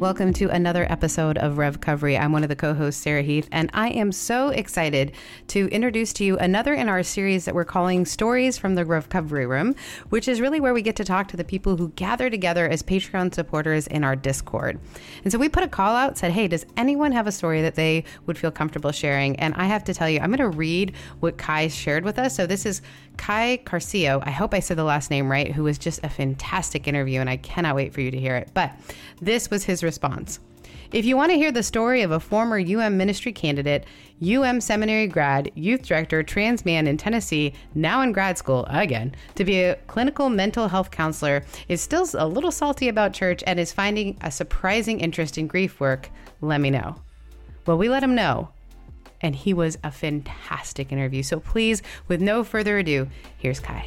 Welcome to another episode of Rev Recovery. I'm one of the co hosts, Sarah Heath, and I am so excited to introduce to you another in our series that we're calling Stories from the REVcovery Room, which is really where we get to talk to the people who gather together as Patreon supporters in our Discord. And so we put a call out, said, Hey, does anyone have a story that they would feel comfortable sharing? And I have to tell you, I'm going to read what Kai shared with us. So this is Kai Carico, I hope I said the last name right, who was just a fantastic interview, and I cannot wait for you to hear it. But this was his response. If you want to hear the story of a former UM ministry candidate, UM seminary grad, youth director, trans man in Tennessee, now in grad school again, to be a clinical mental health counselor, is still a little salty about church and is finding a surprising interest in grief work, let me know. Well, we let him know and he was a fantastic interview. So please, with no further ado, here's Kai.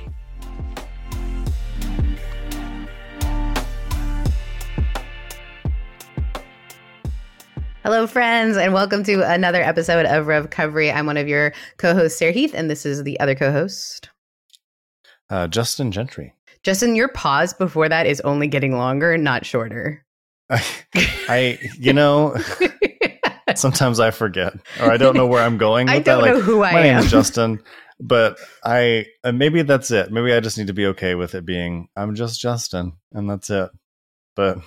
Hello, friends, and welcome to another episode of REVcovery. I'm one of your co-hosts, Sarah Heath, and this is the other co-host, uh, Justin Gentry. Justin, your pause before that is only getting longer, not shorter. I, I you know, Sometimes I forget, or I don't know where I'm going. I don't that. know like, who I my am. name is Justin, but I uh, maybe that's it. Maybe I just need to be okay with it being I'm just Justin, and that's it. But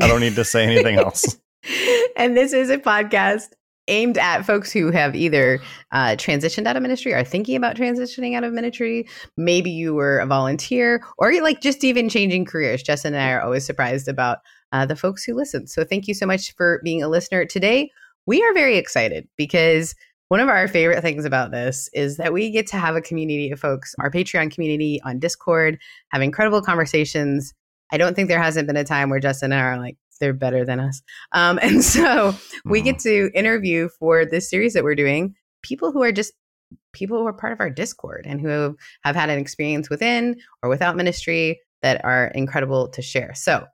I don't need to say anything else. and this is a podcast aimed at folks who have either uh, transitioned out of ministry or thinking about transitioning out of ministry. Maybe you were a volunteer or like just even changing careers. Justin and I are always surprised about uh, the folks who listen. So thank you so much for being a listener. Today, we are very excited because one of our favorite things about this is that we get to have a community of folks, our Patreon community on Discord, have incredible conversations. I don't think there hasn't been a time where Justin and I are like, they're better than us. Um, and so we get mm-hmm. to interview for this series that we're doing people who are just people who are part of our Discord and who have had an experience within or without ministry that are incredible to share. So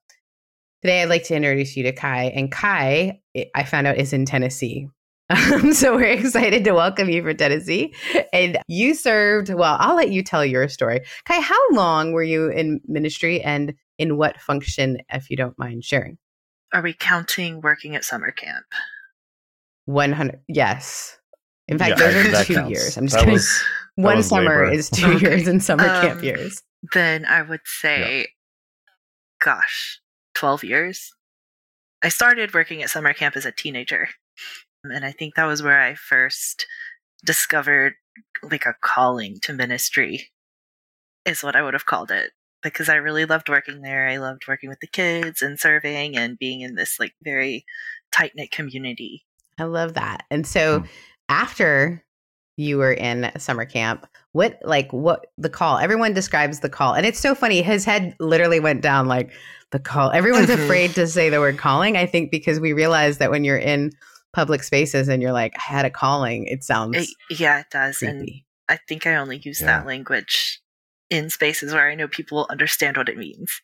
Today, I'd like to introduce you to Kai. And Kai, I found out, is in Tennessee. Um, so we're excited to welcome you for Tennessee. And you served, well, I'll let you tell your story. Kai, how long were you in ministry and in what function, if you don't mind sharing? Are we counting working at summer camp? 100, yes. In fact, yeah, those are two counts. years. I'm just that kidding. Was, One summer labor. is two okay. years in summer um, camp years. Then I would say, yeah. gosh, 12 years. I started working at summer camp as a teenager. And I think that was where I first discovered like a calling to ministry, is what I would have called it. Because I really loved working there. I loved working with the kids and serving and being in this like very tight knit community. I love that. And so mm. after you were in summer camp, what like what the call? Everyone describes the call. And it's so funny. His head literally went down like the call. Everyone's mm-hmm. afraid to say the word calling, I think, because we realize that when you're in public spaces and you're like, I had a calling, it sounds. It, yeah, it does. Creepy. And I think I only use yeah. that language in spaces where I know people understand what it means.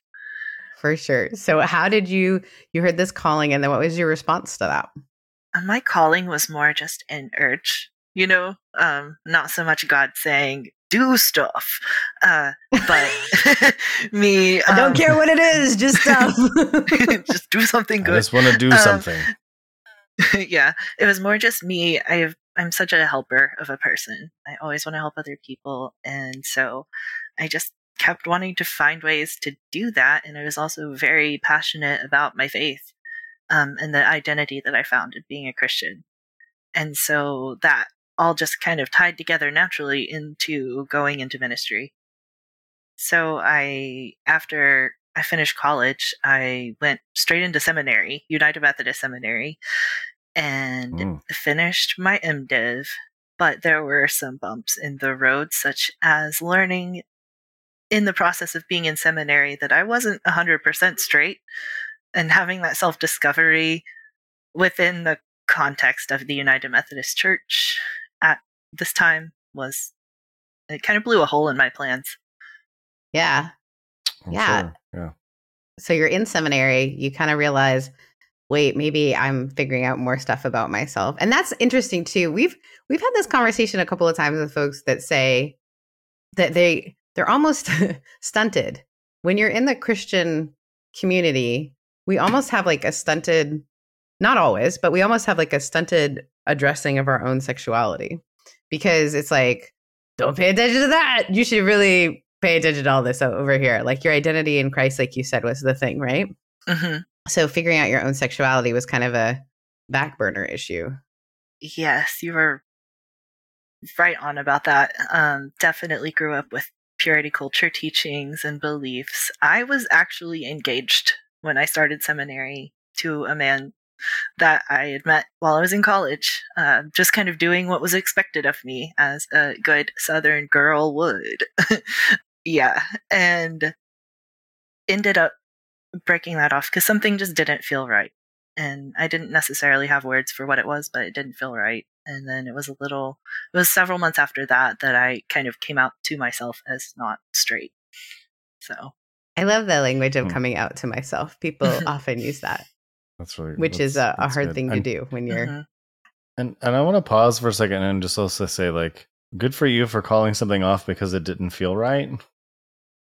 For sure. So, how did you, you heard this calling, and then what was your response to that? Uh, my calling was more just an urge, you know, um, not so much God saying, do stuff. Uh, but me, um, I don't care what it is, just stuff. just do something good. I just want to do um, something. yeah, it was more just me. I I'm such a helper of a person. I always want to help other people, and so I just kept wanting to find ways to do that. And I was also very passionate about my faith um, and the identity that I found in being a Christian. And so that all just kind of tied together naturally into going into ministry. So I, after I finished college, I went straight into seminary, United Methodist Seminary, and Mm. finished my MDiv. But there were some bumps in the road, such as learning in the process of being in seminary that I wasn't 100% straight and having that self discovery within the context of the United Methodist Church this time was it kind of blew a hole in my plans. Yeah. I'm Yeah. sure, Yeah. So you're in seminary, you kind of realize, wait, maybe I'm figuring out more stuff about myself. And that's interesting too. We've we've had this conversation a couple of times with folks that say that they they're almost stunted. When you're in the Christian community, we almost have like a stunted not always, but we almost have like a stunted addressing of our own sexuality because it's like don't pay attention to that. You should really pay attention to all this over here. Like your identity in Christ, like you said, was the thing, right? hmm So figuring out your own sexuality was kind of a back burner issue. Yes, you were right on about that. Um, definitely grew up with purity culture teachings and beliefs. I was actually engaged when I started seminary to a man that I had met while I was in college, uh, just kind of doing what was expected of me as a good Southern girl would. yeah, and ended up breaking that off because something just didn't feel right. And I didn't necessarily have words for what it was, but it didn't feel right. And then it was a little, it was several months after that that I kind of came out to myself as not straight. So, I love the language of Hmm. coming out to myself. People often use that, That's really which is a, a hard good. thing to And- do when you're. mhm. And and I want to pause for a second and just also say like good for you for calling something off because it didn't feel right.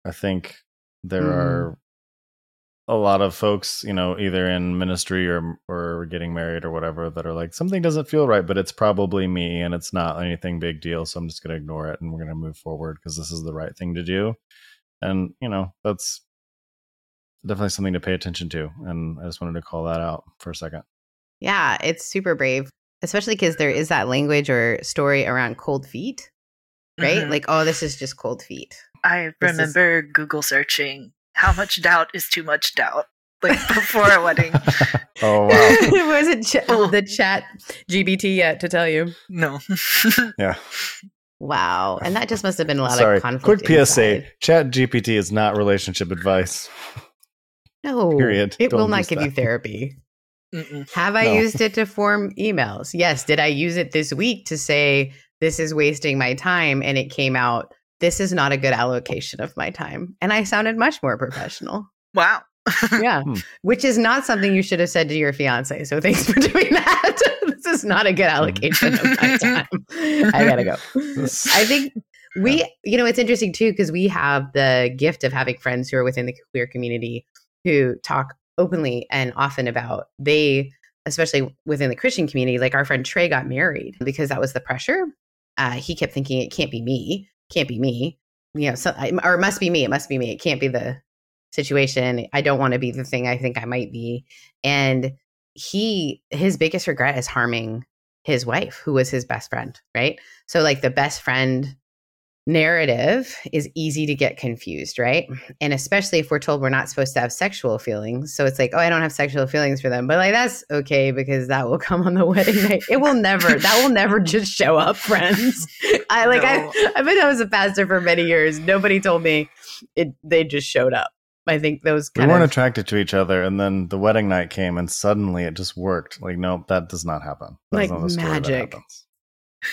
I think there Mhm. are a lot of folks, you know, either in ministry or or getting married or whatever that are like something doesn't feel right, but it's probably me and it's not anything big deal, so I'm just going to ignore it and we're going to move forward because this is the right thing to do. And, you know, that's definitely something to pay attention to and I just wanted to call that out for a second. Yeah, it's super brave, especially because there is that language or story around cold feet, right? Mhm. Like, oh, this is just cold feet. I This is- remember Google searching how much doubt is too much doubt, like before a wedding. Oh wow. was it ch- Oh. the chat GPT yet to tell you? No. yeah. Wow, and that just must have been a lot Sorry. of conflict. Quick PSA: inside. Chat GPT is not relationship advice. No, Period. It will Don't not use give you therapy. Mm-mm. Have I No. used it to form emails? Yes. Did I use it this week to say this is wasting my time? And it came out, this is not a good allocation of my time. And I sounded much more professional. Wow. Yeah. Hmm. Which is not something you should have said to your fiance. So thanks for doing that. this is not a good allocation of my time. I gotta go. I think we, you know, it's interesting too, because we have the gift of having friends who are within the queer community who talk openly and often about they, especially within the Christian community, like our friend Trey got married because that was the pressure. Uh, he kept thinking it can't be me, can't be me, you know, so, or it must be me, it must be me, it can't be the situation. I don't want to be the thing I think I might be. And he, his biggest regret is harming his wife, who was his best friend, right? So, like, the best friend narrative is easy to get confused, right? And especially if we're told we're not supposed to have sexual feelings. So it's like, oh, I don't have sexual feelings for them. But like that's okay because that will come on the wedding night. It will never, that will never just show up, friends. I like No. I I've been I was a pastor for many years. Nobody told me it they just showed up. I think those we weren't of attracted to each other, and then the wedding night came, and suddenly it just worked. Like, no, that does not happen. That's Like not the story that magic.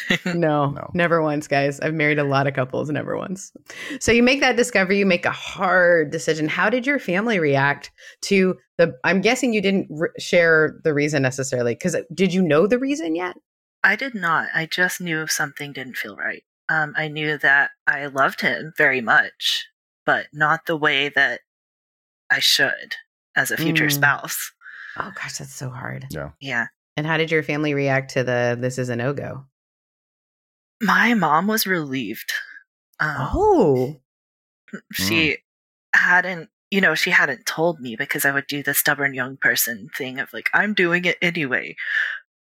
Happens. No, No. never once, guys. I've married a lot of couples, never once. So you make that discovery, you make a hard decision. How did your family react to the? I'm guessing you didn't r- share the reason necessarily, because did you know the reason yet? I did not. I just knew something didn't feel right. Um, I knew that I loved him very much, but not the way that I should as a future Mm. spouse. Oh gosh, that's so hard. Yeah. And how did your family react to the this is a no go? My mom was relieved. Um, Oh, she hadn't you know she hadn't told me because i would do the stubborn young person thing of like i'm doing it anyway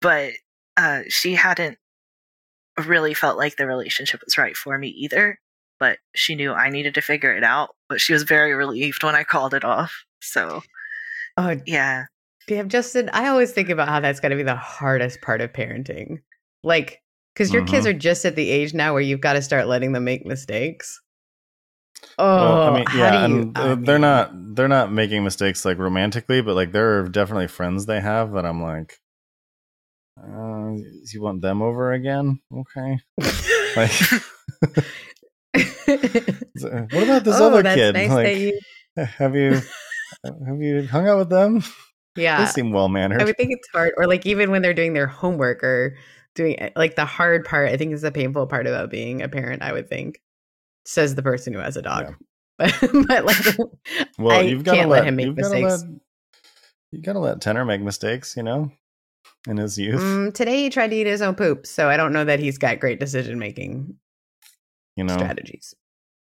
but uh she hadn't really felt like the relationship was right for me either but she knew I needed to figure it out. But she was very relieved when I called it off. So, Oh, yeah. damn, Justin, I always think about how that's got to be the hardest part of parenting. Like, because your kids Mhm. are just at the age now where you've got to start letting them make mistakes. Oh, well, I mean, yeah, you? and I they're not they're not making mistakes like romantically, but like there are definitely friends they have that I'm like, uh, you want them over again? Okay. Like, what about this Oh, other kid? nice like, you- have you have you hung out with them? yeah, They seem well mannered. I would think it's hard, or like even when they're doing their homework or doing eh, like the hard part. I think is the painful part about being a parent. I would think, says the person who has a dog. But, but like, Well, I you've got to let, him make gotta mistakes. Let, you got to let Tenor make mistakes, you know, in his youth. Mm, today he tried to eat his own poop, so I don't know that he's got great decision making you know, strategies.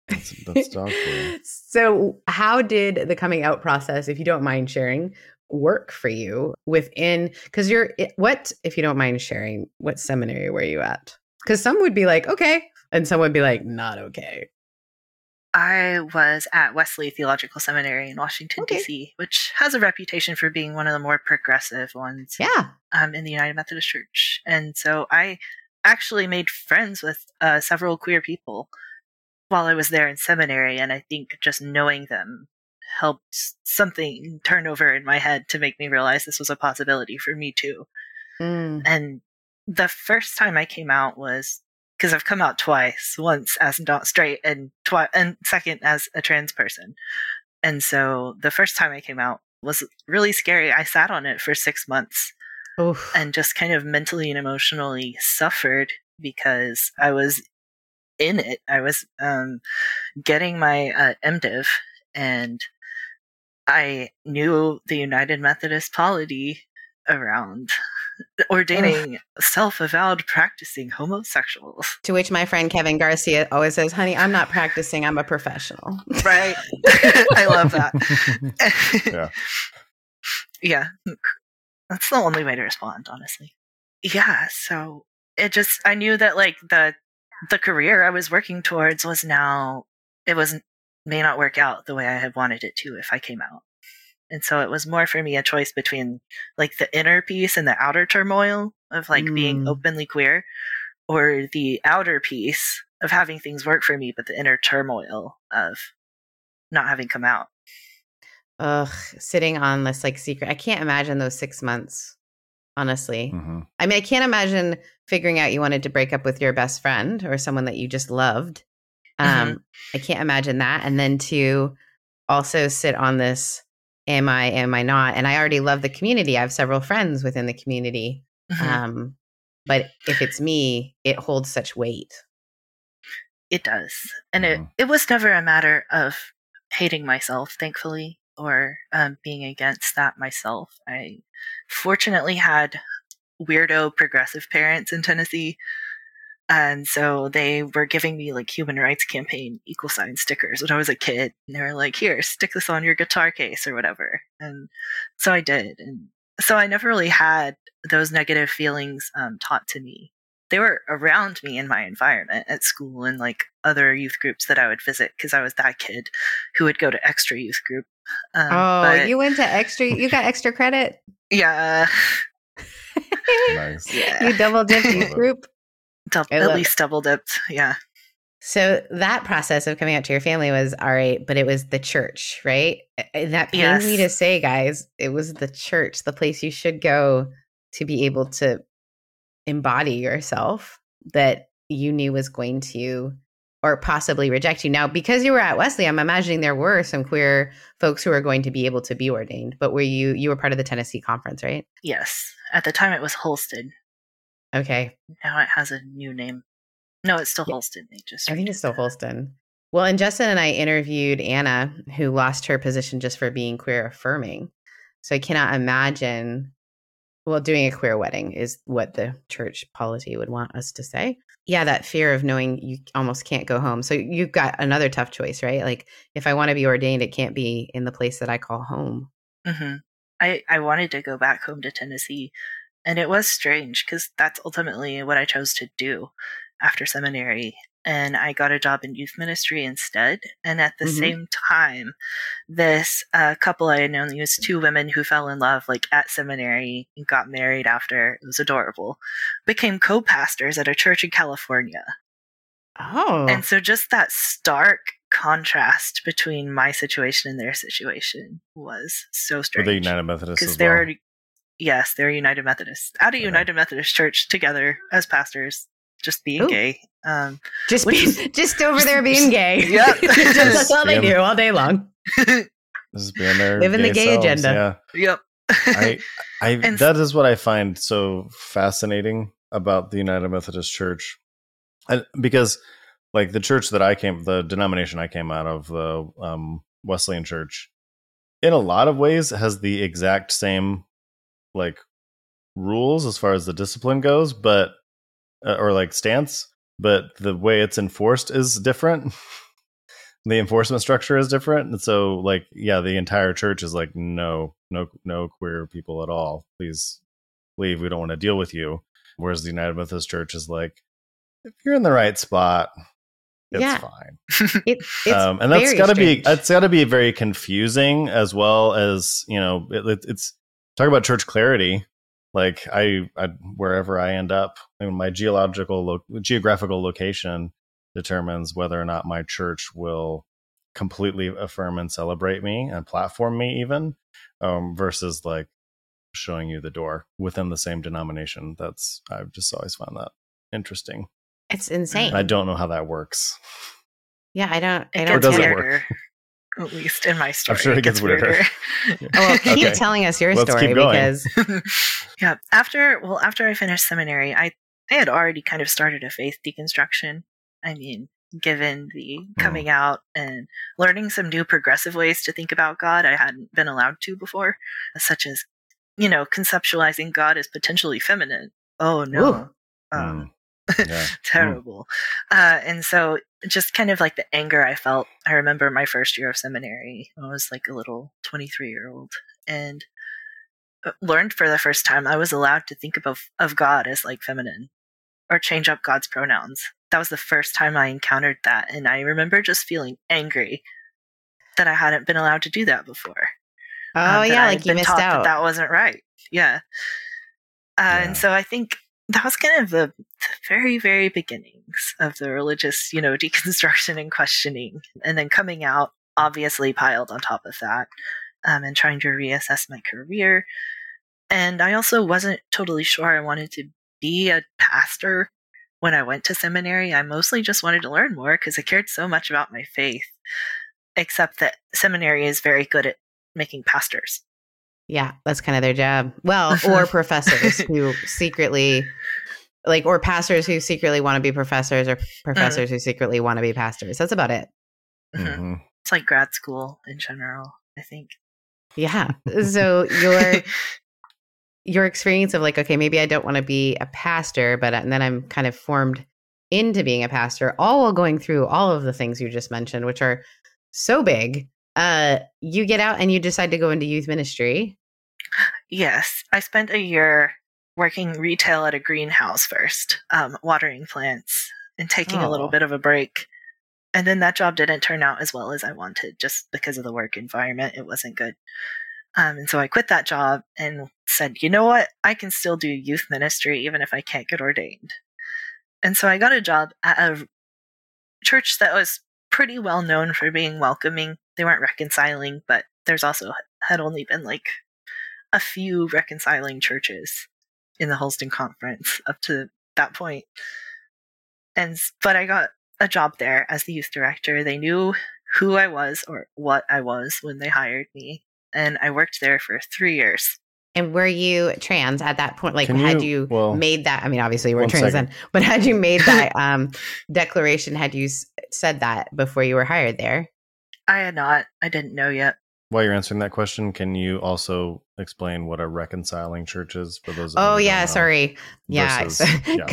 that's, that's so, how did the coming out process, if you don't mind sharing, work for you within? Because you're what, if you don't mind sharing, what seminary were you at? Because some would be like, okay, and some would be like, not okay. I was at Wesley Theological Seminary in Washington, Okay. D.C., which has a reputation for being one of the more progressive ones Yeah. um, in the United Methodist Church. And so I actually made friends with uh, several queer people while I was there in seminary. And I think just knowing them helped something turn over in my head to make me realize this was a possibility for me too. Mm. And the first time I came out was because I've come out twice, once as not straight and twi- and second as a trans person. And so the first time I came out was really scary. I sat on it for 6 months Oof. and just kind of mentally and emotionally suffered because I was in it. I was um, getting my uh, MDiv and I knew the United Methodist polity around ordaining self-avowed practicing homosexuals. to which my friend Kevin Garcia always says, honey, I'm not practicing, I'm a professional. Right. I love that. Yeah. yeah. That's the only way to respond, honestly. Yeah, so it just I knew that like the the career I was working towards was now it was may not work out the way I had wanted it to if I came out. And so it was more for me a choice between like the inner peace and the outer turmoil of like being Mm. openly queer or the outer peace of having things work for me but the inner turmoil of not having come out. Ugh, sitting on this like secret. I can't imagine those six months, honestly. Mhm. I mean, I can't imagine figuring out you wanted to break up with your best friend or someone that you just loved. Um, I can't imagine that. And then to also sit on this, am I, am I not? And I already love the community. I have several friends within the community. Mhm. Um, but if it's me, it holds such weight. It does. And it, Mhm. it was never a matter of hating myself, thankfully, or um, being against that myself. I fortunately had weirdo progressive parents in Tennessee. And so they were giving me like human rights campaign equal sign stickers when I was a kid. And they were like, here, stick this on your guitar case or whatever. And so I did. And so I never really had those negative feelings um, taught to me they were around me in my environment at school and like other youth groups that I would visit because I was that kid who would go to extra youth group. Um, oh, but you went to extra, you got extra credit. yeah, Nice. yeah, you double dipped Love youth group. At least double dipped. Yeah, So that process of coming out to your family was all right, but it was the church, right? And that pains me to say, guys. It was the church, the place you should go to be able to embody yourself that you knew was going to or possibly reject you. Now, because you were at Wesley, I'm imagining there were some queer folks who were going to be able to be ordained, but were you you were part of the Tennessee conference, right? yes. At the time, it was Holston. Okay. Now it has a new name. No, it's still Yeah. Holston. They just I think it's still it. Holston. Well, and Justin and I interviewed Anna, who lost her position just for being queer affirming. So I cannot imagine. Well, doing a queer wedding is what the church polity would want us to say. Yeah, that fear of knowing you almost can't go home. So you've got another tough choice, right? Like, if I want to be ordained, it can't be in the place that I call home. hmm I, I wanted to go back home to Tennessee, and it was strange because that's ultimately what I chose to do after seminary. and I got a job in youth ministry instead. And at the Mhm. same time, this uh, couple I had known, it was two women who fell in love like at seminary and got married after. It was adorable. Became co-pastors at a church in California. Oh. And so just that stark contrast between my situation and their situation was so strange. the United Methodist because they well. were yes, they're United Methodists at a Yeah. United Methodist church together as pastors, just being Ooh. gay. Um, just which be, is- just over there being gay. Yep. Just- that's all they do all day long. This is being their Living the gay selves, agenda. Yeah. yep. I, I And- that is what I find so fascinating about the United Methodist Church, and because like the church that I came, the denomination I came out of, the um, Wesleyan Church, in a lot of ways has the exact same like rules as far as the discipline goes, but uh, or like stance, but the way it's enforced is different. the enforcement structure is different, and so like yeah, the entire church is like no, no, no queer people at all. Please leave. We don't want to deal with you. Whereas the United Methodist Church is like, if you're in the right spot, it's Yeah. fine It, it's um, and that's got to be that's got to be very confusing as well as you know it, it- it's talk about church clarity like I, I wherever i end up I mean, my geological lo- geographical location determines whether or not my church will completely affirm and celebrate me and platform me even um, versus like showing you the door within the same denomination that's i've just always found that interesting It's insane. i don't know how that works yeah, I don't. I It don't. Or does get it it. work? weirder. At least in my story, I'm sure it gets weirder. Oh, well, keep Okay. telling us your Let's story keep going. because yeah. After well, after I finished seminary, I I had already kind of started a faith deconstruction. I mean, given the Hmm. coming out and learning some new progressive ways to think about God I hadn't been allowed to before, such as you know conceptualizing God as potentially feminine. Oh no. Ooh. Um, Mm. Yeah terrible. Uh, and so, just kind of like the anger I felt. I remember my first year of seminary. I was like a little 23 year old and uh, learned for the first time I was allowed to think of, of God as like feminine or change up God's pronouns. That was the first time I encountered that. And I remember just feeling angry that I hadn't been allowed to do that before. oh um, yeah, I like you missed out. That, that wasn't right. Yeah. Uh, Yeah. And so I think that was kind of the, the very, very beginnings of the religious, you know, deconstruction and questioning. And then coming out, obviously piled on top of that, um, and trying to reassess my career. And I also wasn't totally sure I wanted to be a pastor when I went to seminary. I mostly just wanted to learn more because I cared so much about my faith, except that seminary is very good at making pastors. Yeah, that's kind of their job. Well, or professors who secretly, like, or pastors who secretly want to be professors, or professors who secretly want to be pastors. That's about it. Mhm. Mhm. It's like grad school in general, I think. Yeah. So your your experience of like, okay, maybe I don't want to be a pastor, but and then I'm kind of formed into being a pastor, all while going through all of the things you just mentioned, which are so big. Uh, you get out and you decide to go into youth ministry. Yes, I spent a year working retail at a greenhouse first, um, watering plants and taking a little Oh. bit of a break. And then that job didn't turn out as well as I wanted just because of the work environment. It wasn't good. Um, and so I quit that job and said, you know what? I can still do youth ministry even if I can't get ordained. And so I got a job at a church that was pretty well known for being welcoming. They weren't reconciling, but there's also had only been like a few reconciling churches in the Holston Conference up to that point. And but I got a job there as the youth director. They knew who I was or what I was when they hired me, and I worked there for three years. And were you trans at that point? Like, Can had you- you well, made that? I mean, obviously you were one trans second. then, but had you made that um, declaration? Had you s- said that before you were hired there? I had not. I didn't know yet. While you're answering that question, can you also explain what a reconciling church is for those? of Oh who yeah, know? sorry. Yeah, versus- so- yeah.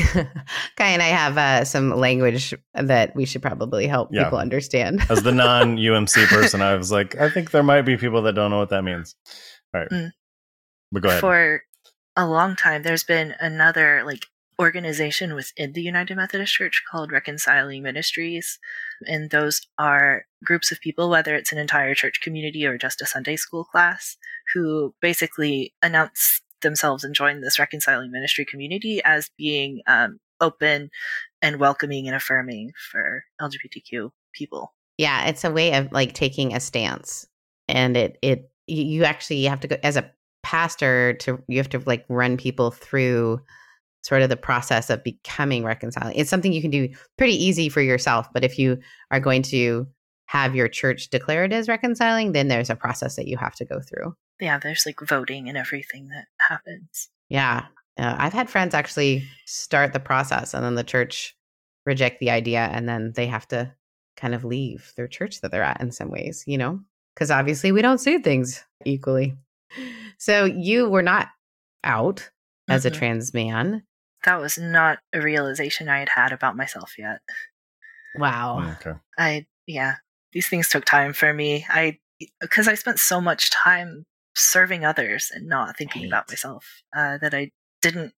Kai and I have uh, some language that we should probably help Yeah. people understand. As the non UMC person, I was like, I think there might be people that don't know what that means. All right, Mm. But go ahead. For a long time, there's been another like organization within the United Methodist Church called Reconciling Ministries. And those are groups of people, whether it's an entire church community or just a Sunday school class, who basically announce themselves and join this reconciling ministry community as being um, open and welcoming and affirming for LGBTQ people. Yeah, it's a way of like taking a stance, and it it you actually have to go as a pastor to you have to like run people through sort of the process of becoming reconciling. It's something you can do pretty easy for yourself, but if you are going to have your church declare it as reconciling, then there's a process that you have to go through. Yeah, there's like voting and everything that happens. Yeah. Uh, I've had friends actually start the process and then the church reject the idea and then they have to kind of leave their church that they're at in some ways, you know? Because obviously we don't see things equally. So you were not out as mm-hmm. a trans man. That was not a realization I had had about myself yet. Wow. Mm, okay. I, yeah, these things took time for me. I, because I spent so much time serving others and not thinking right. about myself uh, that I didn't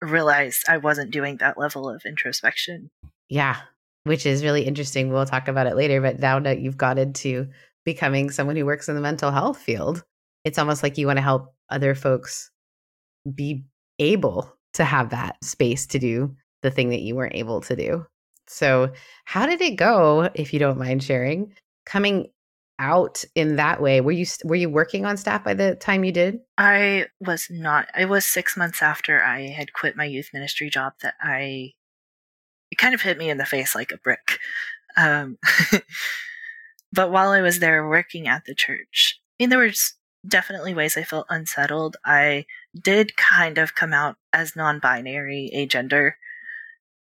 realize I wasn't doing that level of introspection. Yeah, which is really interesting. We'll talk about it later. But now that you've got into becoming someone who works in the mental health field, it's almost like you want to help other folks be able to have that space to do the thing that you weren't able to do. So, how did it go, if you don't mind sharing, coming out in that way? Were you were you working on staff by the time you did? I was not. It was six months after I had quit my youth ministry job that I it kind of hit me in the face like a brick. Um, but while I was there working at the church, I mean, there was definitely ways I felt unsettled. I did kind of come out as non-binary, agender,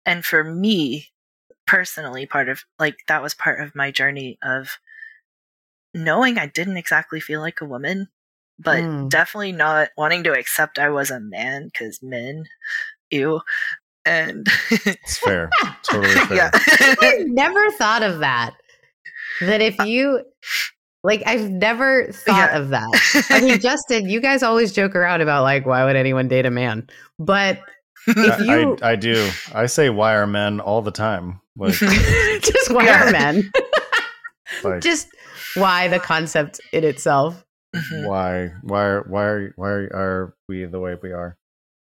and for me personally, part of like that was part of my journey of knowing I didn't exactly feel like a woman, but mm. definitely not wanting to accept I was a man because men, ew. And it's fair. Totally fair. Yeah. I never thought of that. That if uh, you like I've never thought yeah. of that. I mean, Justin, you guys always joke around about like why would anyone date a man? But if you I, I, do. I say why are men all the time. Like just why yeah. are men? like, just why the concept in itself. Mm-hmm. Why? Why? Are, why? Are, why are we the way we are?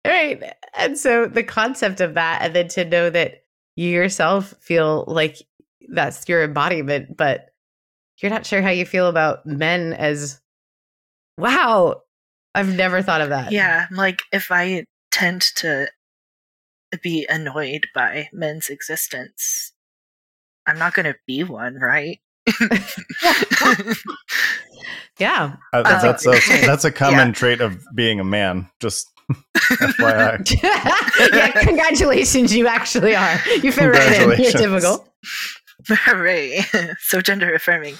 Right. And so the concept of that, and then to know that you yourself feel like that's your embodiment, but you're not sure how you feel about men as wow. I've never thought of that. Yeah. Like if I tend to be annoyed by men's existence, I'm not going to be one, right? yeah. Uh, that's, a, that's a common yeah. trait of being a man. Just FYI. yeah, congratulations, you actually are. You fit right in. You're typical. Hooray. so gender affirming.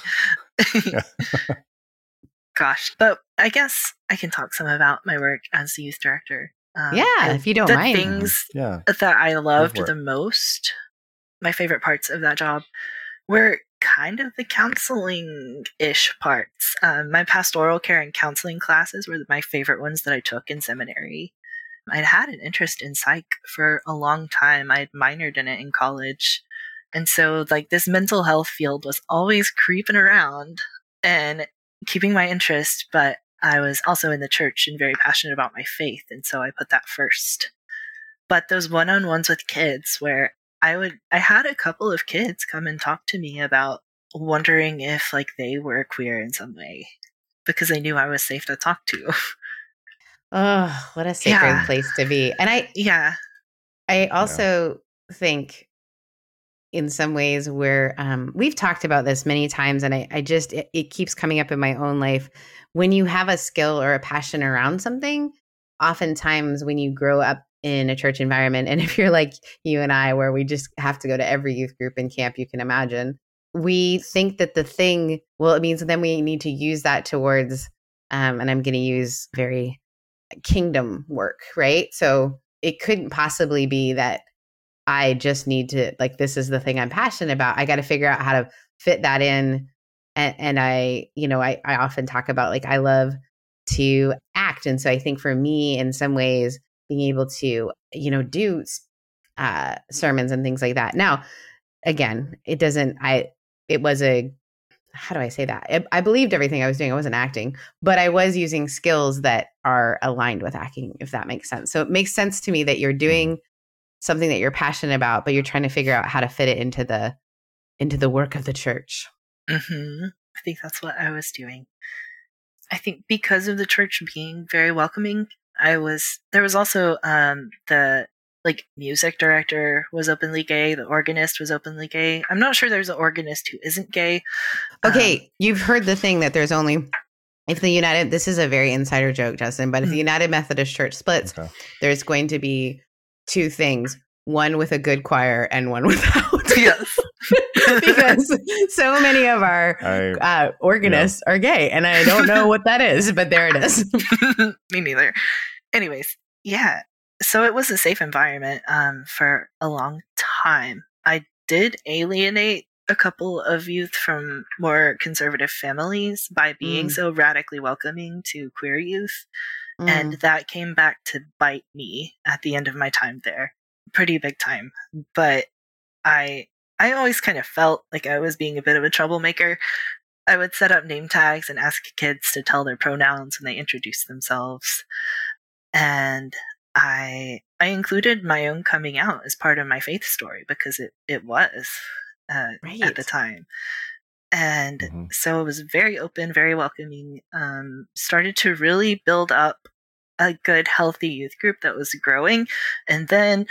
Gosh. But I guess I can talk some about my work as the youth director. Um, yeah, if you don't the mind. things yeah. that I loved the most, my favorite parts of that job were kind of the counseling ish parts. Um, my pastoral care and counseling classes were my favorite ones that I took in seminary. I'd had an interest in psych for a long time. I had minored in it in college. And so, like, this mental health field was always creeping around and keeping my interest, but I was also in the church and very passionate about my faith. And so I put that first. But those one on ones with kids where I would, I had a couple of kids come and talk to me about wondering if like they were queer in some way because they knew I was safe to talk to. Oh, what a sacred yeah. place to be. And I, yeah, I also yeah. think in some ways where um, we've talked about this many times and I, I just, it, it keeps coming up in my own life. When you have a skill or a passion around something, oftentimes when you grow up in a church environment. And if you're like you and I, where we just have to go to every youth group in camp you can imagine, we think that the thing, well, it means then we need to use that towards, um, and I'm going to use very kingdom work, right? So it couldn't possibly be that I just need to, like, this is the thing I'm passionate about. I got to figure out how to fit that in. And, and I, you know, I, I often talk about like, I love to act. And so I think for me, in some ways, being able to, you know, do uh, sermons and things like that. Now, again, it doesn't. I it was a how do I say that? I, I believed everything I was doing. I wasn't acting, but I was using skills that are aligned with acting, if that makes sense. So it makes sense to me that you're doing something that you're passionate about, but you're trying to figure out how to fit it into the into the work of the church. hmm I think that's what I was doing. I think because of the church being very welcoming, I was there was also um the like music director was openly gay, the organist was openly gay. I'm not sure there's an organist who isn't gay. Um, Okay, you've heard the thing that there's only if the United this is a very insider joke, Justin, but if the Mm. United Methodist Church splits, Okay. there's going to be two things, one with a good choir and one without. yes. because so many of our I uh, organists are gay, and I don't know what that is, but there it is. Me neither. Anyways, yeah. So it was a safe environment um, for a long time. I did alienate a couple of youth from more conservative families by being Mm. so radically welcoming to queer youth. Mm. And that came back to bite me at the end of my time there. Pretty big time. But I I always kind of felt like I was being a bit of a troublemaker. I would set up name tags and ask kids to tell their pronouns when they introduce themselves. And I I included my own coming out as part of my faith story because it, it was uh, at the time. And Mhm. so it was very open, very welcoming. Um, started to really build up a good, healthy youth group that was growing. And then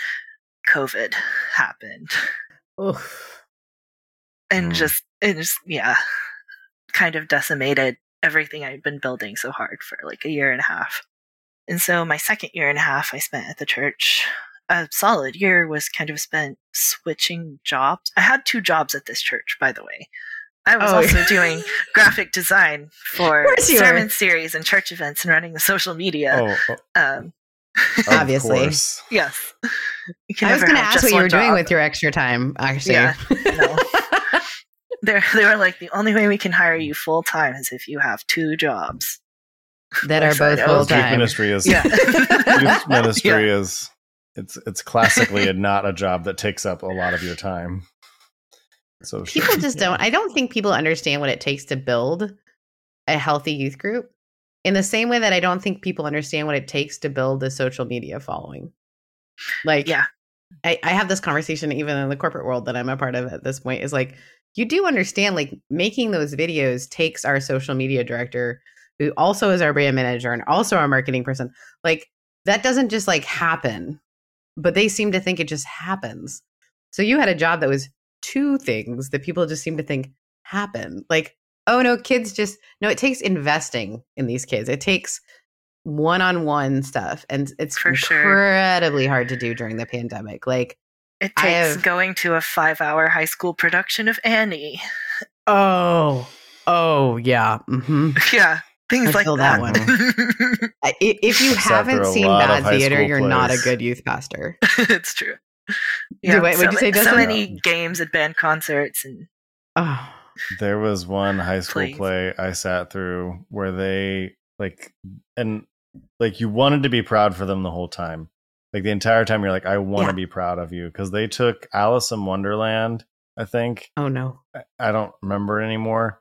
COVID happened. Oof. And Mm. just, it just, yeah, kind of decimated everything I'd been building so hard for like a year and a half. And so my second year and a half I spent at the church, a solid year was kind of spent switching jobs. I had two jobs at this church, by the way. I was Oh. also doing graphic design for course you were. sermon series and church events and running the social media. oh, oh, Um, Obviously. course. yes. I was going to ask what you one were doing with your extra time, actually. Yeah, no. They're, they were like, the only way we can hire you full time is if you have two jobs. that are both that was full Youth time. ministry is Yeah. youth ministry is it's it's classically not a job that takes up a lot of your time. So sure. People just don't. I don't think people understand what it takes to build a healthy youth group in the same way that I don't think people understand what it takes to build a social media following. Like, Yeah. I, I have this conversation even in the corporate world that I'm a part of at this point is like, you do understand, like, making those videos takes our social media director, who also is our brand manager and also our marketing person. Like, that doesn't just like happen, but they seem to think it just happens. So you had a job that was two things that people just seem to think happen. Like, oh no, kids just no, it takes investing in these kids. It takes one-on-one stuff and it's For sure. incredibly hard to do during the pandemic. Like, It takes have- going to a five hour high school production of Annie. oh, oh yeah. Mm-hmm. yeah. Things I like that. that If you haven't seen bad theater, you're not a good youth pastor. it's true. Yeah, what- so, what'd you say, ma- so Justin? many games and band concerts and Oh, There was one high school Please. play I sat through where they like and like you wanted to be proud for them the whole time. Like the entire time you're like I want to Yeah. be proud of you cuz they took Alice in Wonderland, I think. oh no. I- I don't remember it anymore.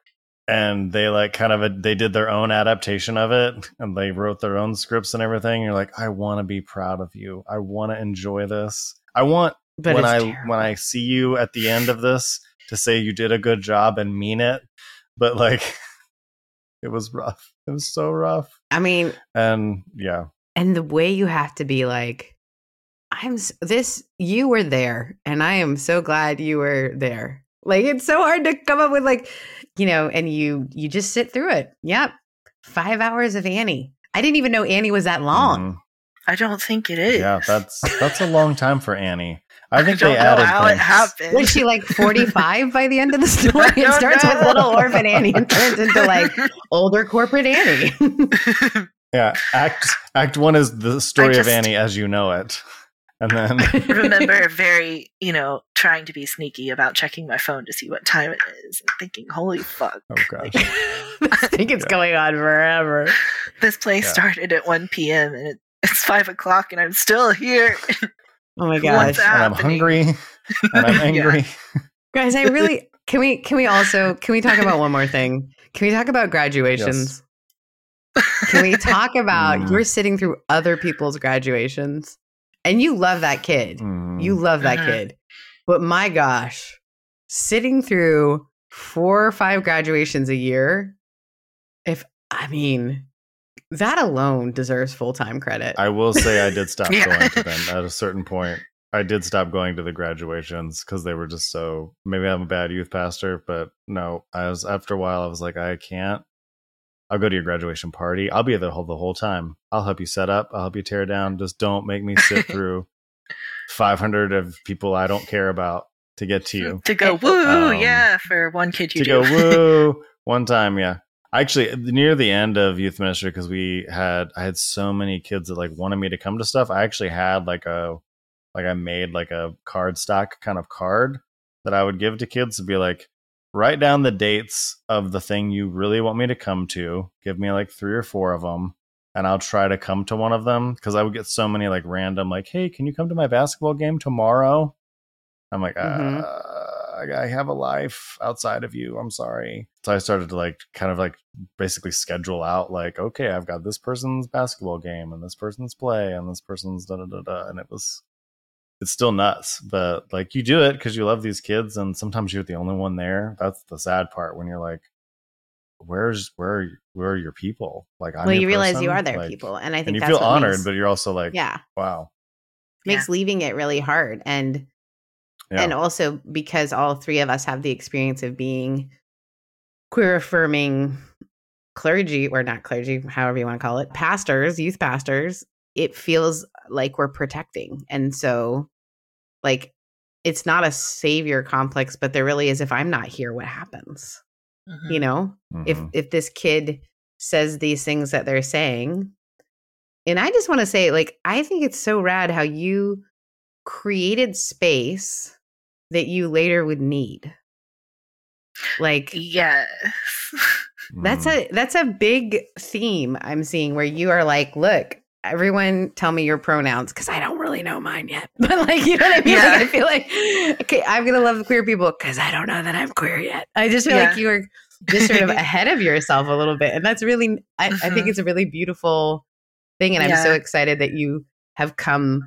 And they like kind of a, they did their own adaptation of it and they wrote their own scripts and everything. You're like, I want to be proud of you. I want to enjoy this. I want But when I terrible. when I see you at the end of this to say you did a good job and mean it. But like it was rough. It was so rough. I mean, And yeah. and the way you have to be like i'm this you were there and i am so glad you were there like it's so hard to come up with like you know and you you just sit through it yep five hours of annie i didn't even know annie was that long Mhm. I don't think it is. Yeah, that's that's a long time for Annie. I think don't they know added how it things. happened. was she like 45 by the end of the story it don't starts with know. little orphan annie and turns into like older corporate annie Yeah, act act one is the story just- of Annie as you know it, and then I remember very, you know, trying to be sneaky about checking my phone to see what time it is and thinking, holy fuck. oh gosh, i think it's going on forever This play Yeah. started at 1 p.m. and it it's five o'clock and I'm still here. Oh my What's gosh. and I'm happening. hungry and I'm Yeah. angry. Guys, I really can we can we also can we talk about one more thing? Can we talk about graduations? Can we talk about Mm. you're sitting through other people's graduations and you love that kid. Mm. You love that Mhm. kid. But my gosh, sitting through four or five graduations a year, if I mean, that alone deserves full time credit. I will say I did stop Yeah. going to them at a certain point. I did stop going to the graduations because they were just so. Maybe I'm a bad youth pastor, but no. I was after a while. I was like, I can't. I'll go to your graduation party. I'll be there the whole the whole time. I'll help you set up. I'll help you tear down. Just don't make me sit through 500 of people I don't care about to get to you. to go woo, Um, yeah, for one kid you to do. go woo one time yeah actually near the end of youth ministry because we had i had so many kids that like wanted me to come to stuff i actually had like a like i made like a card stock kind of card that i would give to kids to be like write down the dates of the thing you really want me to come to give me like three or four of them and i'll try to come to one of them because i would get so many like random like hey can you come to my basketball game tomorrow i'm like Mhm. uh, I- I have a life outside of you. I'm sorry. So I started to like kind of like basically schedule out like, okay, I've got this person's basketball game and this person's play and this person's da da da da. And it was, it's still nuts, but like you do it because you love these kids and sometimes you're the only one there. That's the sad part when you're like, where's, where, are- where are your people? Like, I'm well, you realize you are their like- people. And I think And you that's feel honored, makes- but you're also like, yeah, wow. makes leaving it really hard. And Yeah. and also because all three of us have the experience of being queer affirming clergy or not clergy however you want to call it pastors youth pastors it feels like we're protecting and so like it's not a savior complex but there really is if i'm not here what happens Mhm. you know if Mhm. if this kid says these things that they're saying and i just want to say like i think it's so rad how you created space that you later would need like Yes. that's Mhm. a that's a big theme i'm seeing where you are like look everyone tell me your pronouns because i don't really know mine yet but like you know what i mean Yeah. like, i feel like okay i'm gonna love queer people because i don't know that i'm queer yet i just feel Yeah. like you are just sort of ahead of yourself a little bit and that's really I, I think Mhm. it's a really beautiful thing and i'm so excited that you have come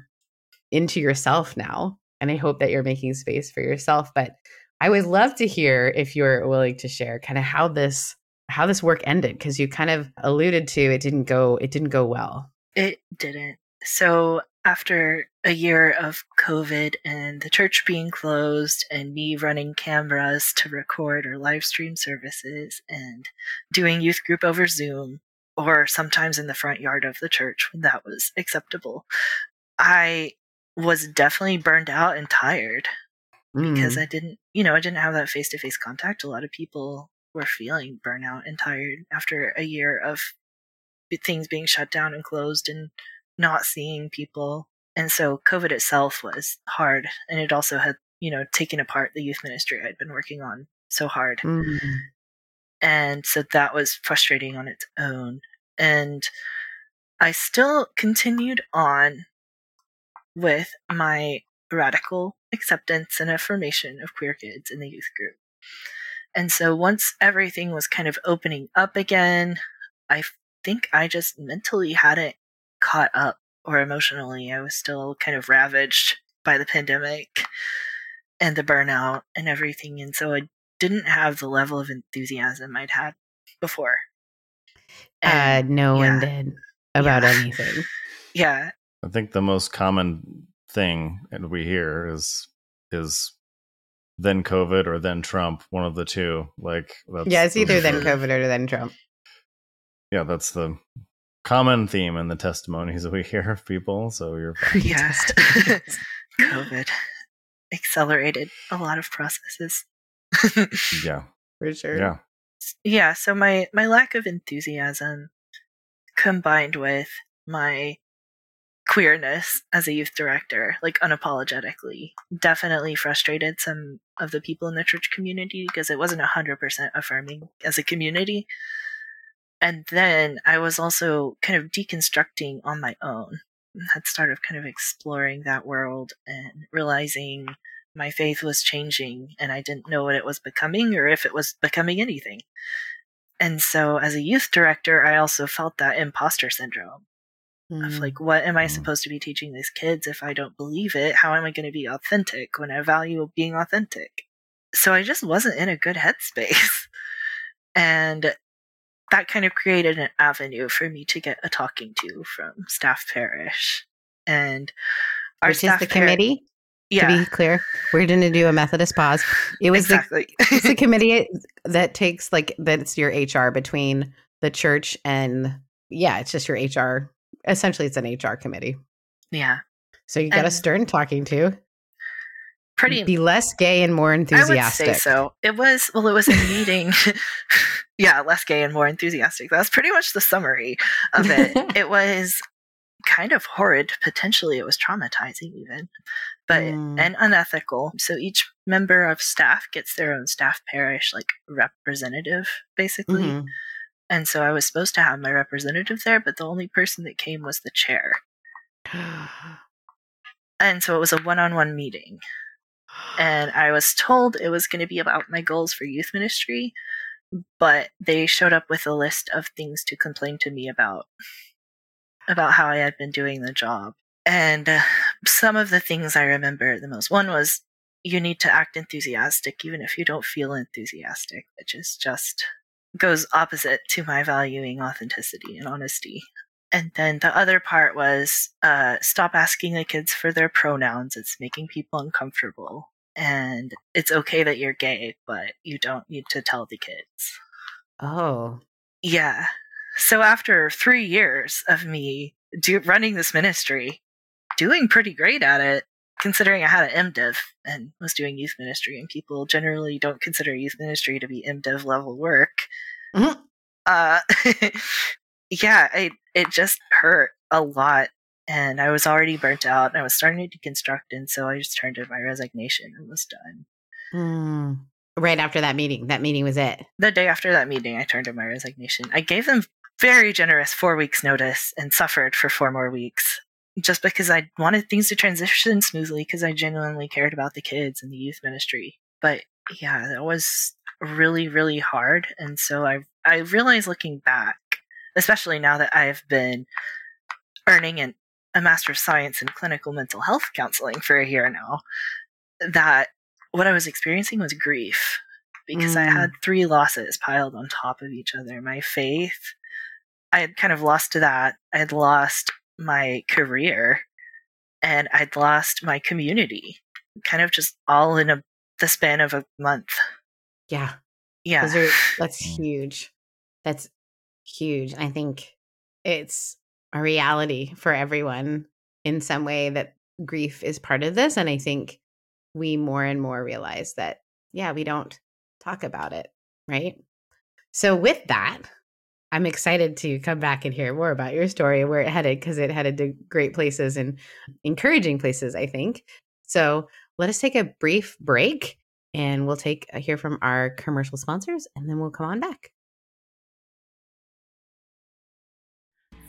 into yourself now and i hope that you're making space for yourself but i would love to hear if you're willing to share kind of how this how this work ended because you kind of alluded to it didn't go it didn't go well It didn't. So after a year of COVID and the church being closed and me running cameras to record or live stream services and doing youth group over Zoom or sometimes in the front yard of the church when that was acceptable, I was definitely burned out and tired because Mm. I didn't, you know, I didn't have that face to face contact. A lot of people were feeling burnout and tired after a year of things being shut down and closed and not seeing people. And so COVID itself was hard. And it also had, you know, taken apart the youth ministry I'd been working on so hard. Mm. And so that was frustrating on its own. And I still continued on with my radical acceptance and affirmation of queer kids in the youth group. And so once everything was kind of opening up again, I think I just mentally hadn't caught up or emotionally. I was still kind of ravaged by the pandemic and the burnout and everything. And so I didn't have the level of enthusiasm I'd had before. uh And no one did about Yeah. anything yeah, I think the most common thing and we hear is is then COVID or then Trump, one of the two. Like that's yeah it's either then covid or then trump Yeah, that's the common theme in the testimonies that we hear of people. So you're fine. yeah. COVID accelerated a lot of processes. yeah, for sure yeah. yeah so my my lack of enthusiasm combined with my queerness as a youth director like unapologetically definitely frustrated some of the people in the church community because it wasn't 100% affirming as a community And then I was also kind of deconstructing on my own. Had started kind of exploring that world and realizing my faith was changing and I didn't know what it was becoming or if it was becoming anything. And so as a youth director, I also felt that imposter syndrome mm. of like, what am I mm. supposed to be teaching these kids if I don't believe it? How am I going to be authentic when I value being authentic? So I just wasn't in a good headspace. and that kind of created an avenue for me to get a talking to from staff parish. And our Which staff is the par- committee? Yeah. To be clear, we're going to do a Methodist pause. It was exactly. the, it's the committee that takes like that's your HR between the church and yeah, it's just your HR. Essentially, it's an HR committee. Yeah. So you got and a stern talking to. Pretty be less gay and more enthusiastic. I would say so. It was well, it was a meeting. yeah, less gay and more enthusiastic. That's pretty much the summary of it. it was kind of horrid. Potentially, it was traumatizing even but mm. and unethical. So each member of staff gets their own staff parish like representative, basically. Mm-hmm. And so I was supposed to have my representative there, but the only person that came was the chair. and so it was a one-on-one meeting. And I was told it was going to be about my goals for youth ministry, but they showed up with a list of things to complain to me about about how I had been doing the job. And uh, some of the things I remember the most one was you need to act enthusiastic even if you don't feel enthusiastic, which is just goes opposite to my valuing authenticity and honesty. And then the other part was uh, stop asking the kids for their pronouns. It's making people uncomfortable. And it's okay that you're gay, but you don't need to tell the kids. Oh. Yeah. So after three years of me do, running this ministry, doing pretty great at it, considering I had an MDiv and was doing youth ministry, and people generally don't consider youth ministry to be MDiv level work. Mm-hmm. Uh, yeah, it it just hurt a lot, and I was already burnt out, and I was starting to deconstruct, and so I just turned in my resignation and was done. Mm. Right after that meeting, that meeting was it. The day after that meeting, I turned in my resignation. I gave them very generous four weeks notice and suffered for four more weeks just because I wanted things to transition smoothly because I genuinely cared about the kids and the youth ministry. But yeah, that was really, really hard. And so I, I realized looking back, especially now that I've been earning an, a Master of Science in Clinical Mental Health Counseling for a year now, that what I was experiencing was grief because mm. I had three losses piled on top of each other. My faith, I had kind of lost to that. I had lost my career and I'd lost my community kind of just all in a the span of a month. Yeah. Yeah. Are, that's huge. That's huge. I think it's a reality for everyone in some way that grief is part of this. And I think we more and more realize that, yeah, we don't talk about it. Right. So, with that, I'm excited to come back and hear more about your story where it headed because it headed to great places and encouraging places, I think. So let us take a brief break and we'll take a uh, hear from our commercial sponsors and then we'll come on back.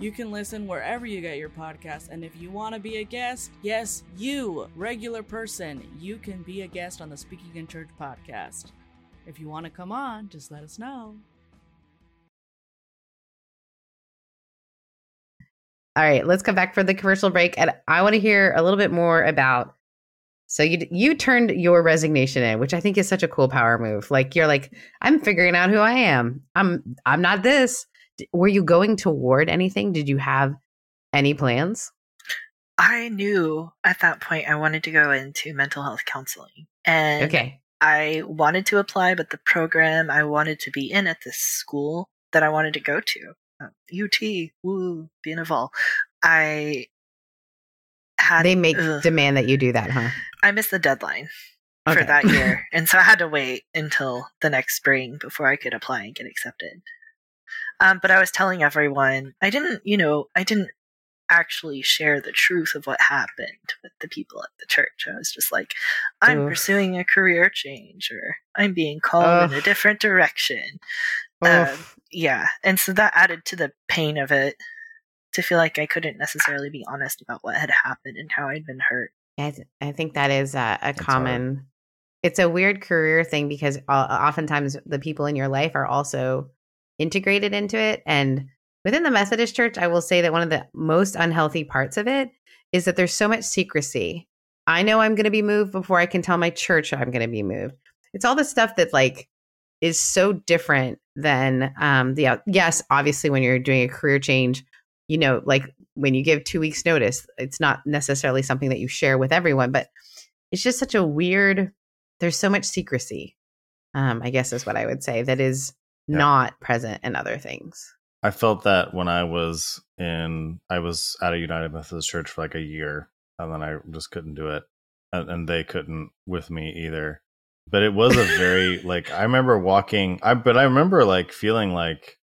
You can listen wherever you get your podcast. And if you want to be a guest, yes, you, regular person, you can be a guest on the Speaking in Church podcast. If you want to come on, just let us know. All right, let's come back for the commercial break. And I want to hear a little bit more about. So you you turned your resignation in, which I think is such a cool power move. Like you're like, I'm figuring out who I am. I'm I'm not this were you going toward anything? Did you have any plans? I knew at that point I wanted to go into mental health counseling. And okay. I wanted to apply, but the program I wanted to be in at this school that I wanted to go to, uh, UT, woo, Naval, I had They make ugh, demand that you do that, huh? I missed the deadline for that year, and so I had to wait until the next spring before I could apply and get accepted. Um, but I was telling everyone I didn't, you know, I didn't actually share the truth of what happened with the people at the church. I was just like, I'm Oof. pursuing a career change, or I'm being called in a different direction. Um, yeah, and so that added to the pain of it. To feel like I couldn't necessarily be honest about what had happened and how I'd been hurt. I, th- I think that is a, a hard. common. It's a weird career thing because o- oftentimes the people in your life are also integrated into it. And within the Methodist Church, I will say that one of the most unhealthy parts of it is that there's so much secrecy. I know I'm going to be moved before I can tell my church I'm going to be moved. It's all the stuff that like is so different than um the yes, obviously when you're doing a career change, you know, like when you give two weeks notice, it's not necessarily something that you share with everyone, but it's just such a weird, there's so much secrecy, um, I guess is what I would say, that is Yeah. not present in other things. I felt that when I was in, I was at a United Methodist Church for like a year, and then I just couldn't do it, and, and they couldn't with me either. But it was a very like I remember walking. I but I remember like feeling like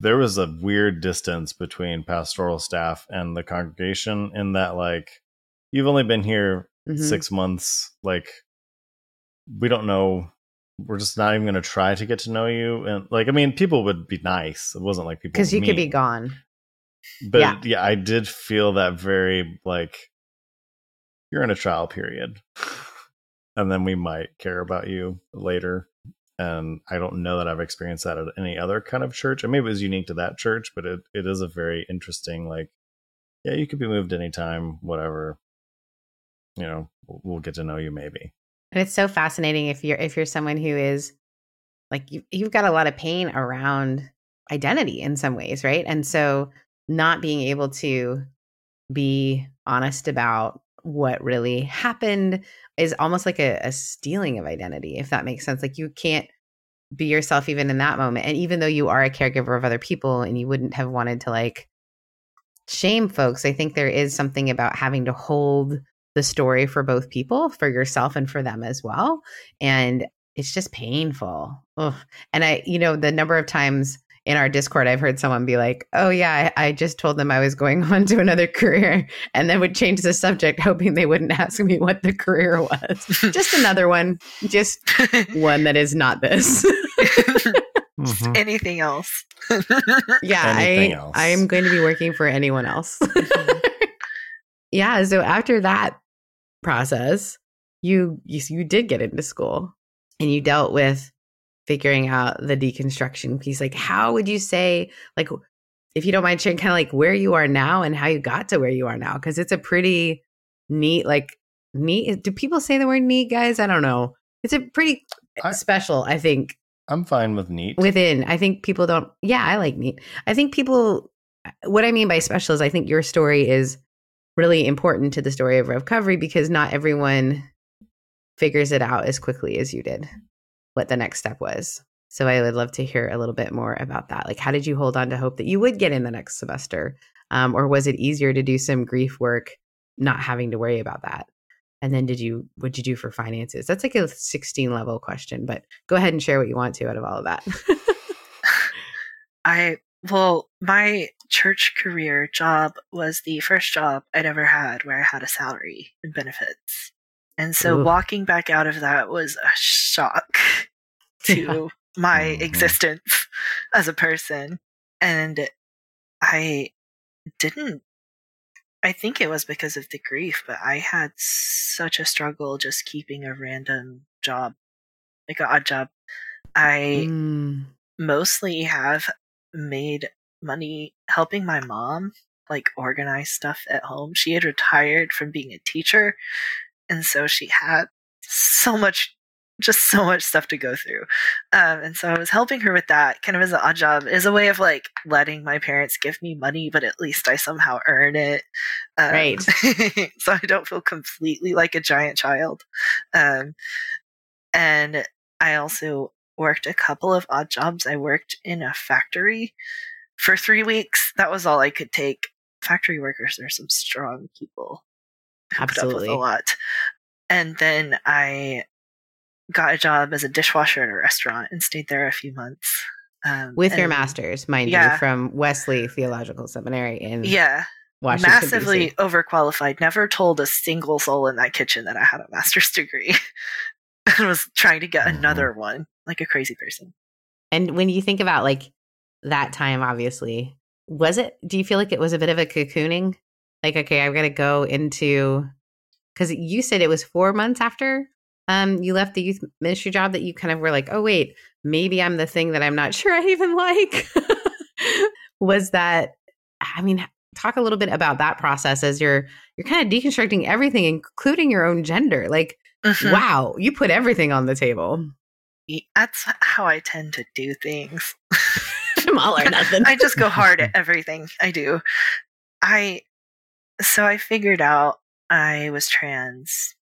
there was a weird distance between pastoral staff and the congregation in that like you've only been here Mhm. six months like we don't know we're just not even going to try to get to know you. And like i mean people would be nice. It wasn't like people Because you were could be gone. but yeah. yeah. i did feel that very like you're in a trial period. And then we might care about you later. And i don't know that i've experienced that at any other kind of church. And maybe it was unique to that church but it, it is a very interesting like yeah you could be moved anytime whatever. You know we'll get to know you maybe And it's so fascinating if you're if you're someone who is like you you've got a lot of pain around identity in some ways, right? And so not being able to be honest about what really happened is almost like a, a stealing of identity, if that makes sense. Like you can't be yourself even in that moment. And even though you are a caregiver of other people and you wouldn't have wanted to like shame folks, I think there is something about having to hold the story for both people, for yourself and for them as well. And it's just painful. Ugh. And I, you know, the number of times in our Discord, I've heard someone be like, oh, yeah, I, I just told them I was going on to another career and then would change the subject, hoping they wouldn't ask me what the career was. just another one, just one that is not this. Mm-hmm. Anything else? yeah, Anything I, else. I am going to be working for anyone else. Yeah. So after that process, you, you you did get into school and you dealt with figuring out the deconstruction piece. Like, how would you say, like, if you don't mind sharing, kind of like where you are now and how you got to where you are now? Because it's a pretty neat, like, neat. Do people say the word neat, guys? I don't know. It's a pretty I- special, I think, i'm fine with neat within i think people don't yeah i like neat i think people what i mean by special is i think your story is really important to the story of recovery because not everyone figures it out as quickly as you did what the next step was. So i would love to hear a little bit more about that. Like how did you hold on to hope that you would get in the next semester? Um, or was it easier to do some grief work not having to worry about that? And then did you what'd you do for finances? That's like a 16 level question but go ahead and share what you want to out of all of that. I well, my church career job was the first job I'd ever had where I had a salary and benefits. And so walking back out of that was a shock to my Mhm. existence as a person. And I didn't I think it was because of the grief, but I had such a struggle just keeping a random job, like an odd job. I Mm. mostly have made money helping my mom like organize stuff at home. She had retired from being a teacher, and so she had so much just so much stuff to go through. Um, and so I was helping her with that kind of as an odd job, as a way of like letting my parents give me money, but at least I somehow earn it. Um, Right. so I don't feel completely like a giant child. Um, and I also worked a couple of odd jobs. I worked in a factory for three weeks. That was all I could take. Factory workers are some strong people. who put up Absolutely. with a lot. And then I got a job as a dishwasher at a restaurant and stayed there a few months. Um, With your master's, mind Yeah. you, from Wesley Theological Seminary in Yeah, Washington. massively DC. overqualified. Never told a single soul in that kitchen that I had a master's degree. And was trying to get Mhm. another one like a crazy person. And when you think about like that time, obviously, was it, do you feel like it was a bit of a cocooning? Like, okay, I've got to go into, because you said it was four months after um, you left the youth ministry job that you kind of were like, oh, wait, maybe I'm the thing that I'm not sure I even like. was that, I mean, talk a little bit about that process as you're you're kind of deconstructing everything including your own gender like Mhm. wow you put everything on the table That's how I tend to do things. I'm all or nothing I just go hard at everything I do. I so I figured out I was trans.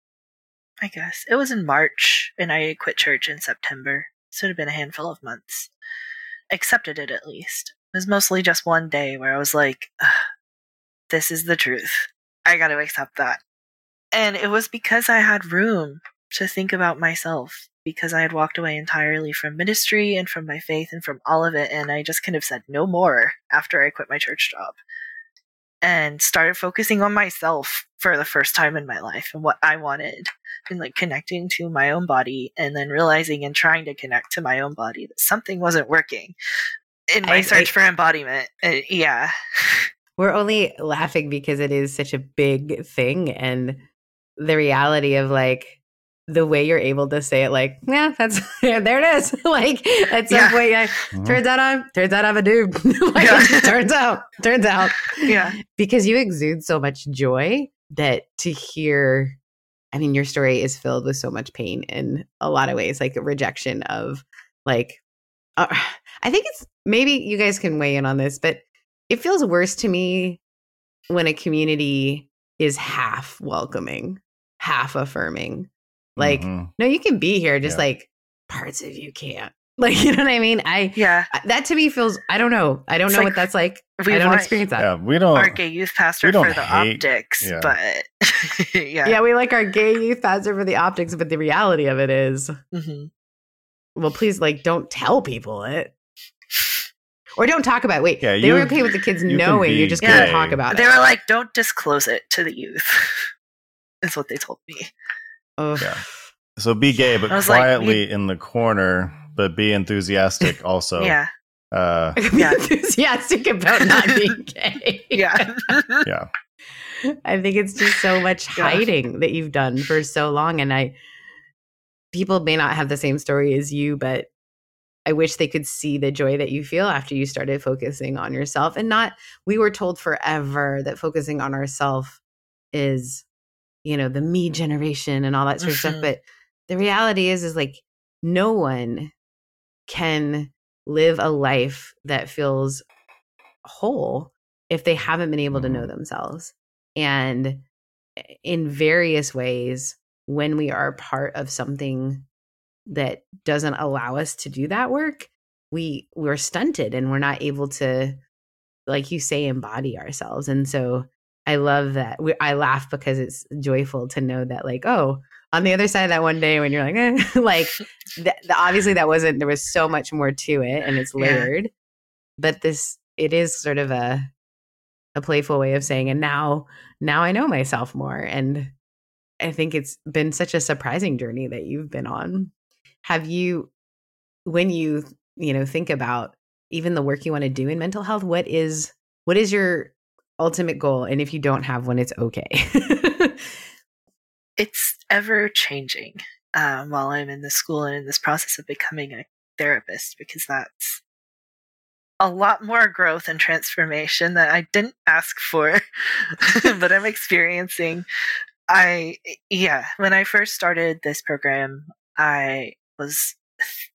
I guess it was in March, and I quit church in September. So it had been a handful of months. Accepted it at least. It was mostly just one day where I was like, "This is the truth. I got to accept that." And it was because I had room to think about myself because I had walked away entirely from ministry and from my faith and from all of it. And I just kind of said no more after I quit my church job and started focusing on myself for the first time in my life and what I wanted and like connecting to my own body and then realizing and trying to connect to my own body that something wasn't working in my I- search I- for embodiment. Uh, yeah. We're only laughing because it is such a big thing and the reality of like the way you're able to say it like, yeah, that's yeah, there it is. like at some Yeah. point like, Mhm. turns out I'm turns out I'm a dude. like, Yeah. turns out, turns out. Yeah. Because you exude so much joy that to hear I mean, your story is filled with so much pain in a lot of ways, like a rejection of like uh, I think it's maybe you guys can weigh in on this, but it feels worse to me when a community is half welcoming, half affirming. Like, Mhm. no, you can be here, just Yeah. like parts of you can't. Like, you know what I mean? I Yeah. That to me feels I don't know. I don't It's know like what that's like. we I don't want experience that. yeah, we don't. Our gay youth pastor we don't for the hate- optics, yeah. but yeah. Yeah, we like our gay youth pastor for the optics, but the reality of it is, Mhm. well, please, like, don't tell people it. Or don't talk about it. Wait, Yeah, they were you- okay with the kids you knowing. You be just can't gay. talk about They it. They were like, don't disclose it to the youth. is what they told me. Ugh. Yeah. So be gay, but I was like, quietly in the corner, but be enthusiastic also. yeah. Uh, Be Yeah. enthusiastic about not being gay. Yeah. yeah. I think it's just so much Yeah. hiding that you've done for so long. And I, people may not have the same story as you, but I wish they could see the joy that you feel after you started focusing on yourself and not, we were told forever that focusing on ourself is, you know, the me generation and all that sort of stuff. But the reality is, is like no one can live a life that feels whole if they haven't been able to know Mhm. themselves. And in various ways, when we are part of something that doesn't allow us to do that work, we we're stunted and we're not able to, like you say, embody ourselves. And so I love that. We, I laugh because it's joyful to know that, like, oh, on the other side of that one day when you're like, eh, like, th- obviously that wasn't. There was so much more to it, and it's Yeah. layered. But this, it is sort of a a playful way of saying, and now, now I know myself more, and I think it's been such a surprising journey that you've been on. Have you, when you you know think about even the work you want to do in mental health, what is what is your ultimate goal? And if you don't have one, it's okay. It's ever changing um, while I'm in this school and in this process of becoming a therapist because that's a lot more growth and transformation that I didn't ask for, but I'm experiencing. I, yeah, when I first started this program, I was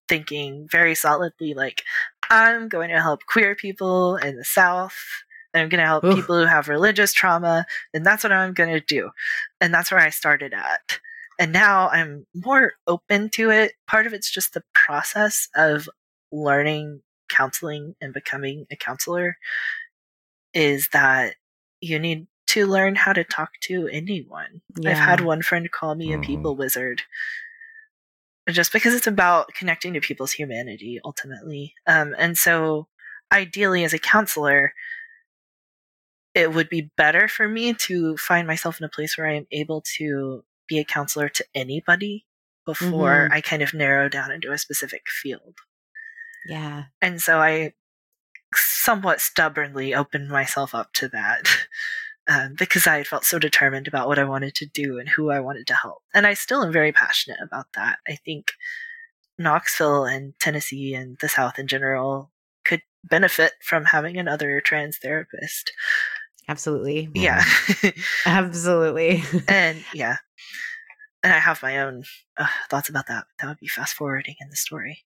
thinking very solidly, like, I'm going to help queer people in the South. I'm going to help Oof. people who have religious trauma. And that's what I'm going to do. And that's where I started at. And now I'm more open to it. Part of it's just the process of learning counseling and becoming a counselor is that you need to learn how to talk to anyone. I've had one friend call me Mhm. a people wizard. Just because it's about connecting to people's humanity ultimately. Um, and so ideally as a counselor, it would be better for me to find myself in a place where I am able to be a counselor to anybody before Mhm. I kind of narrow down into a specific field. Yeah. And so I somewhat stubbornly opened myself up to that um, because I had felt so determined about what I wanted to do and who I wanted to help. And I still am very passionate about that. I think Knoxville and Tennessee and the South in general could benefit from having another trans therapist. Absolutely. Yeah. Absolutely. and yeah. And I have my own uh, thoughts about that. That would be fast forwarding in the story.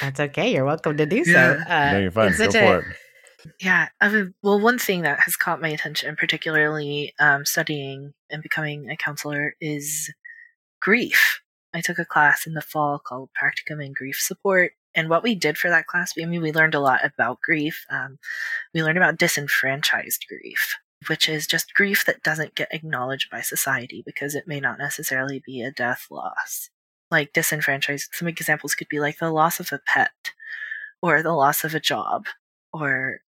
That's okay. You're welcome to do so. Yeah. Uh, no, you're fine. it's Go for a- it. Yeah, I mean, well, one thing that has caught my attention, particularly um, studying and becoming a counselor, is grief. I took a class in the fall called Practicum in Grief Support, and what we did for that class, I mean, we learned a lot about grief. Um, we learned about disenfranchised grief, which is just grief that doesn't get acknowledged by society because it may not necessarily be a death loss. Like disenfranchised, some examples could be like the loss of a pet, or the loss of a job, or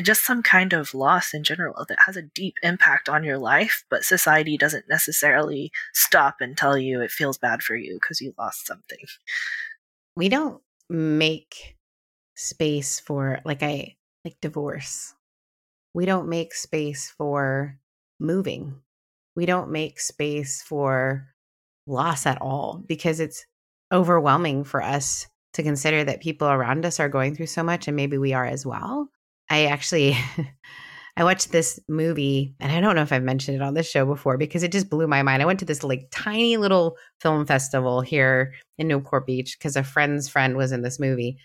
just some kind of loss in general that has a deep impact on your life, but society doesn't necessarily stop and tell you it feels bad for you because you lost something. we don't make space for like I like divorce. We don't make space for moving. We don't make space for loss at all because it's overwhelming for us to consider that people around us are going through so much and maybe we are as well. I actually I watched this movie and I don't know if I've mentioned it on this show before because it just blew my mind. I went to this like tiny little film festival here in Newport Beach because a friend's friend was in this movie.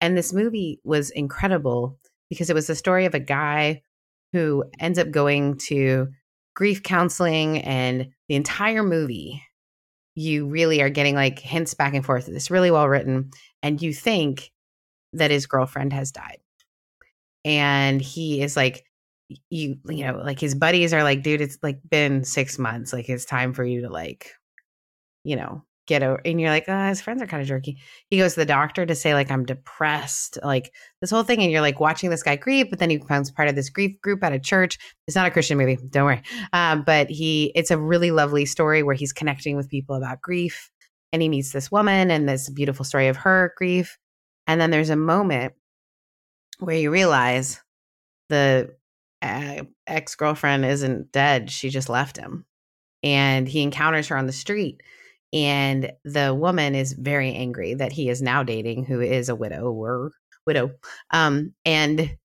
And this movie was incredible because it was the story of a guy who ends up going to grief counseling and the entire movie you really are getting like hints back and forth. It's really well written and you think that his girlfriend has died. And he is like you you know like his buddies are like dude it's like been 6 months like it's time for you to like you know get over and you're like oh his friends are kind of jerky. He goes to the doctor to say like i'm depressed like this whole thing and you're like watching this guy grieve but then he becomes part of this grief group at a church. It's not a christian movie don't worry. Um, but he it's a really lovely story where he's connecting with people about grief and he meets this woman and this beautiful story of her grief. And then there's a moment where you realize the uh, ex-girlfriend isn't dead she just left him and he encounters her on the street and the woman is very angry that he is now dating who is a widow or widow um and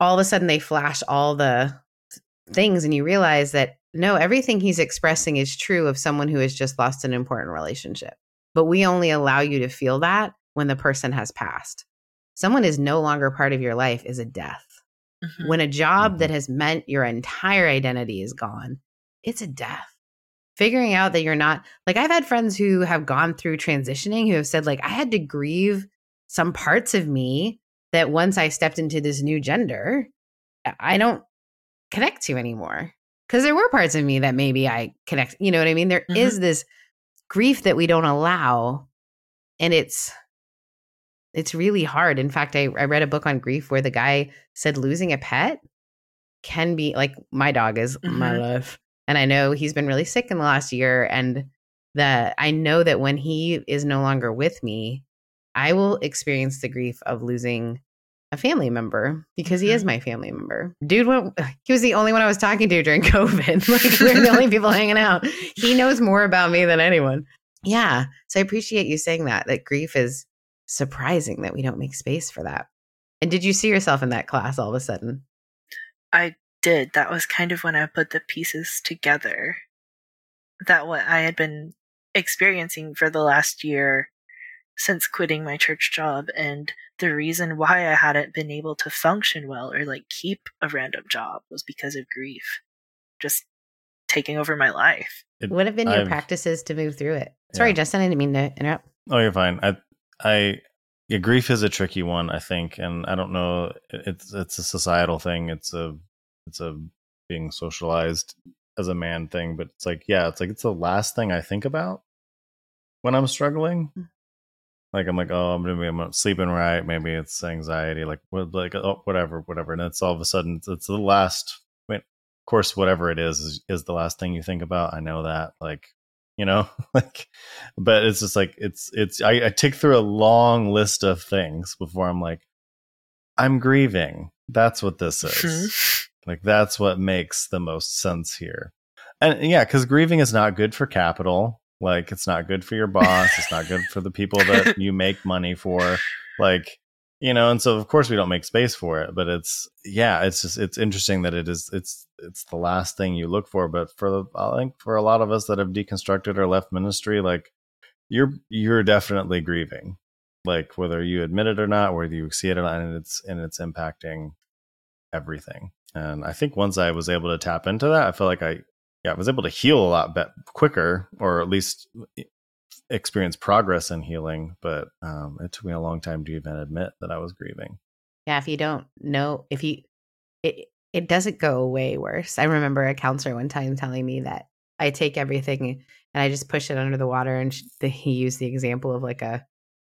all of a sudden they flash all the things and you realize that no everything he's expressing is true of someone who has just lost an important relationship but we only allow you to feel that when the person has passed. Someone is no longer part of your life is a death Mhm. when a job that has meant your entire identity is gone, it's a death. Figuring out that you're not like I've had friends who have gone through transitioning who have said like I had to grieve some parts of me that once I stepped into this new gender, I don't connect to anymore. Cuz there were parts of me that maybe I connect, you know what I mean? There is Mhm. this grief that we don't allow and it's it's really hard. In fact, I, I read a book on grief where the guy said losing a pet can be like my dog is my Mhm. life. And I know he's been really sick in the last year. And that I know that when he is no longer with me, I will experience the grief of losing a family member because he is Mhm. my family member. Dude went, he was the only one I was talking to during COVID. like we we're the only people hanging out. He knows more about me than anyone. Yeah. So I appreciate you saying that, that grief is surprising that we don't make space for that. And did you see yourself in that class all of a sudden? I did. That was kind of when I put the pieces together. That what I had been experiencing for the last year since quitting my church job and the reason why I hadn't been able to function well or like keep a random job was because of grief. Just taking over my life. It- What have been your I've- practices to move through it? Sorry, Yeah. Justin, I didn't mean to interrupt. Oh, you're fine. I, I, yeah, grief is a tricky one, I think, and I don't know. It's it's a societal thing. It's a it's a being socialized as a man thing, but it's like, yeah, it's like it's the last thing I think about when I'm struggling. Mm. Like I'm like, oh, I'm gonna be I'm not sleeping right. Maybe it's anxiety, like what, like oh, whatever, whatever. And it's all of a sudden it's, it's the last. I mean, of course, whatever it is, is is the last thing you think about. I know that, like you know, like, but it's just like it's it's. I, I tick through a long list of things before I'm like, I'm grieving. That's what this is. Like that's what makes the most sense here. And yeah, because grieving is not good for capital. Like it's not good for your boss. it's not good for the people that you make money for. Like, you know, and so of course we don't make space for it. But it's yeah, it's just it's interesting that it is it's it's the last thing you look for. But for the I think for a lot of us that have deconstructed or left ministry, like you're you're definitely grieving. Like whether you admit it or not, whether you see it or not, and it's and it's impacting everything. And I think once I was able to tap into that, I feel like I, yeah, I was able to heal a lot be- quicker, or at least experience progress in healing. But um, it took me a long time to even admit that I was grieving. Yeah, if you don't know, if you, it it doesn't go away worse. I remember a counselor one time telling me that I take everything and I just push it under the water, and sh- the, he used the example of like a.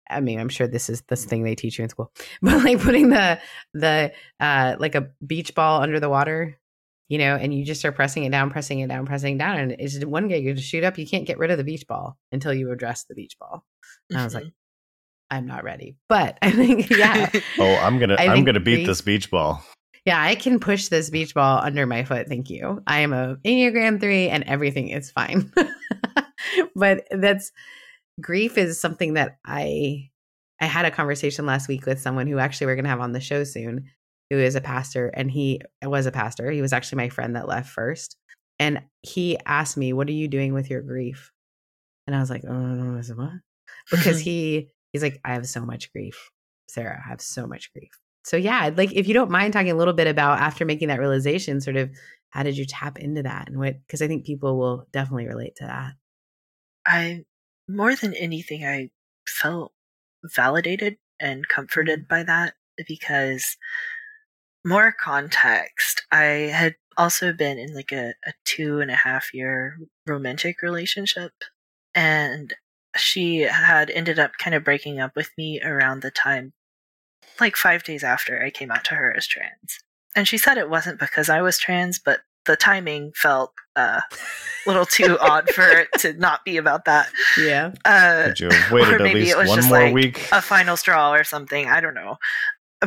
I mean, I'm sure this is this thing they teach you in school, but like putting the the uh like a beach ball under the water, you know, and you just start pressing it down, pressing it down, pressing it down, and it's just one day you just shoot up. You can't get rid of the beach ball until you address the beach ball. And I was like, mm-hmm. I'm not ready, but I think yeah, Oh, I'm gonna I I'm gonna beat grief- this beach ball. yeah, I can push this beach ball under my foot. Thank you. I am a Enneagram 3 and everything is fine. but that's grief is something that I I had a conversation last week with someone who actually we're going to have on the show soon who is a pastor and he was a pastor. He was actually my friend that left first. And he asked me, "What are you doing with your grief?" And I was like, "Oh, what?" Because he he's like, "I have so much grief, Sarah. I have so much grief." So yeah, like if you don't mind talking a little bit about after making that realization, sort of how did you tap into that and what? Because I think people will definitely relate to that. I more than anything, I felt validated and comforted by that because more context. I had also been in like a, a two and a half year romantic relationship, and she had ended up kind of breaking up with me around the time, like five days after I came out to her as trans. And she said it wasn't because I was trans, but the timing felt uh, a little too odd for it to not be about that. Yeah. Uh, Could you have waited at maybe least it was one just more like week? a final straw or something. I don't know.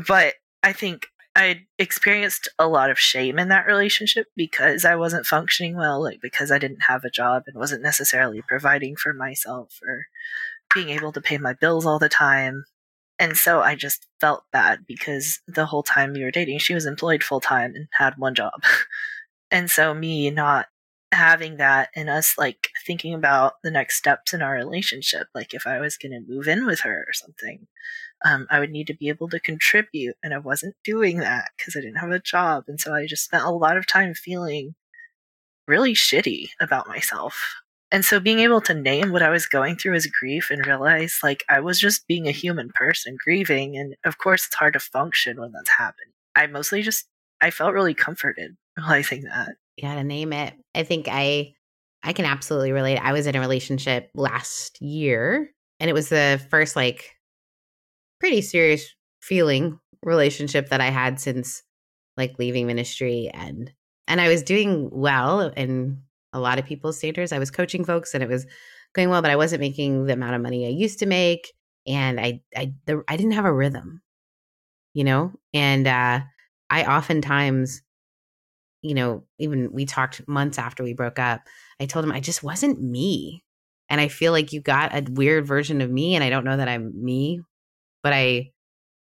But I think I experienced a lot of shame in that relationship because I wasn't functioning well, like because I didn't have a job and wasn't necessarily providing for myself or being able to pay my bills all the time. And so I just felt bad because the whole time we were dating, she was employed full time and had one job. and so me not having that and us like thinking about the next steps in our relationship, like if I was going to move in with her or something, um, I would need to be able to contribute. And I wasn't doing that because I didn't have a job. And so I just spent a lot of time feeling really shitty about myself. And so being able to name what I was going through as grief and realize like I was just being a human person grieving. And of course, it's hard to function when that's happening. I mostly just, I felt really comforted realizing that. You gotta name it. I think I I can absolutely relate. I was in a relationship last year and it was the first like pretty serious feeling relationship that I had since like leaving ministry and and I was doing well in a lot of people's standards. I was coaching folks and it was going well, but I wasn't making the amount of money I used to make and I I the, I didn't have a rhythm. You know? And uh I oftentimes you know, even we talked months after we broke up. I told him I just wasn't me. And I feel like you got a weird version of me and I don't know that I'm me, but I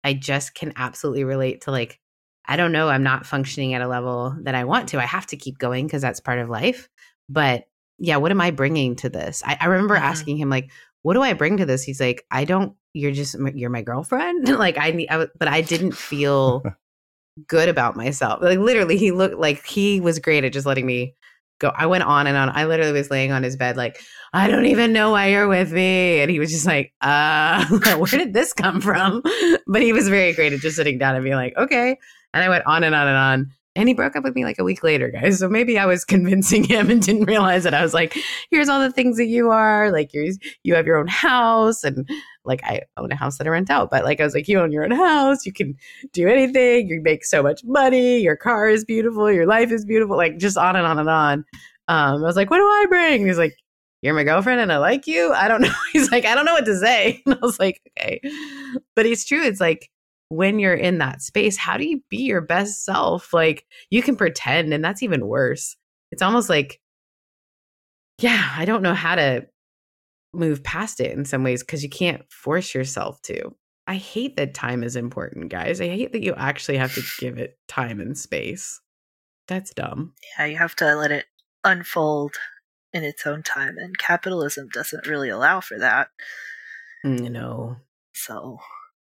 I just can absolutely relate to like I don't know, I'm not functioning at a level that I want to. I have to keep going because that's part of life. But yeah, what am I bringing to this? I, I remember Mhm. asking him like, "What do I bring to this?" He's like, "I don't. You're just you're my girlfriend." like I need, I, but I didn't feel good about myself. Like literally, he looked like he was great at just letting me go. I went on and on. I literally was laying on his bed, like, I don't even know why you're with me. And he was just like, uh, where did this come from? But he was very great at just sitting down and being like, okay. And I went on and on and on. And he broke up with me like a week later, guys. So maybe I was convincing him and didn't realize that I was like, here's all the things that you are. Like you're you have your own house and like I own a house that I rent out, but like I was like, you own your own house, you can do anything, you make so much money, your car is beautiful, your life is beautiful, like just on and on and on. Um, I was like, what do I bring? he's like, you're my girlfriend and I like you. I don't know. He's like, I don't know what to say. And I was like, okay. But it's true. It's like when you're in that space, how do you be your best self? Like you can pretend, and that's even worse. It's almost like, yeah, I don't know how to move past it in some ways because you can't force yourself to. I hate that time is important, guys. I hate that you actually have to give it time and space. That's dumb. Yeah, you have to let it unfold in its own time, and capitalism doesn't really allow for that. Mm, no. So,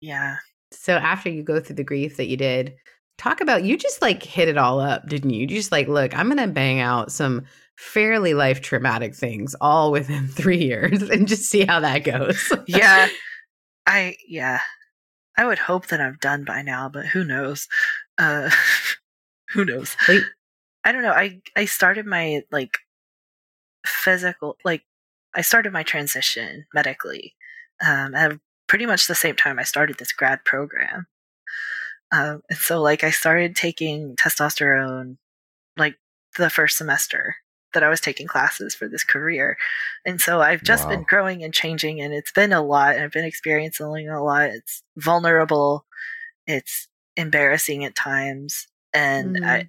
yeah. So after you go through the grief that you did, talk about you just like hit it all up, didn't you? You just like, look, I'm gonna bang out some fairly life traumatic things all within three years and just see how that goes. yeah. I yeah. I would hope that I'm done by now, but who knows? Uh who knows? I don't know. I I started my like physical like I started my transition medically um, at pretty much the same time I started this grad program. Um, and so like I started taking testosterone like the first semester that I was taking classes for this career. And so I've just wow. been growing and changing and it's been a lot and I've been experiencing a lot. It's vulnerable. It's embarrassing at times. And mm. I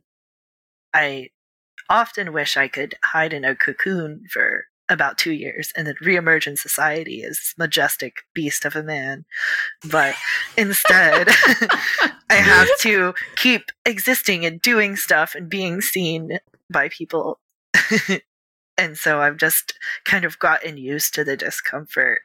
I often wish I could hide in a cocoon for about two years and then reemerge in society as majestic beast of a man. But instead, I have to keep existing and doing stuff and being seen by people. and so I've just kind of gotten used to the discomfort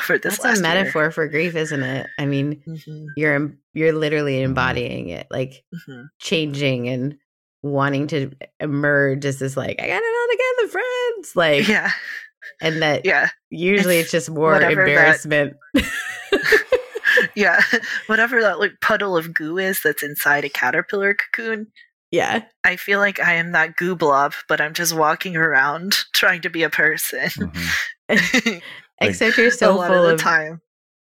for this. That's a metaphor year. for grief, isn't it? I mean, mm-hmm. you're you're literally embodying it, like mm-hmm. changing and wanting to emerge as this like I got it all together, friends. Like yeah, and that yeah. Usually it's, it's just more embarrassment. That, yeah, whatever that like puddle of goo is that's inside a caterpillar cocoon. Yeah, I feel like I am that goo blob, but I'm just walking around trying to be a person. Mm-hmm. Except you're so full of, of time.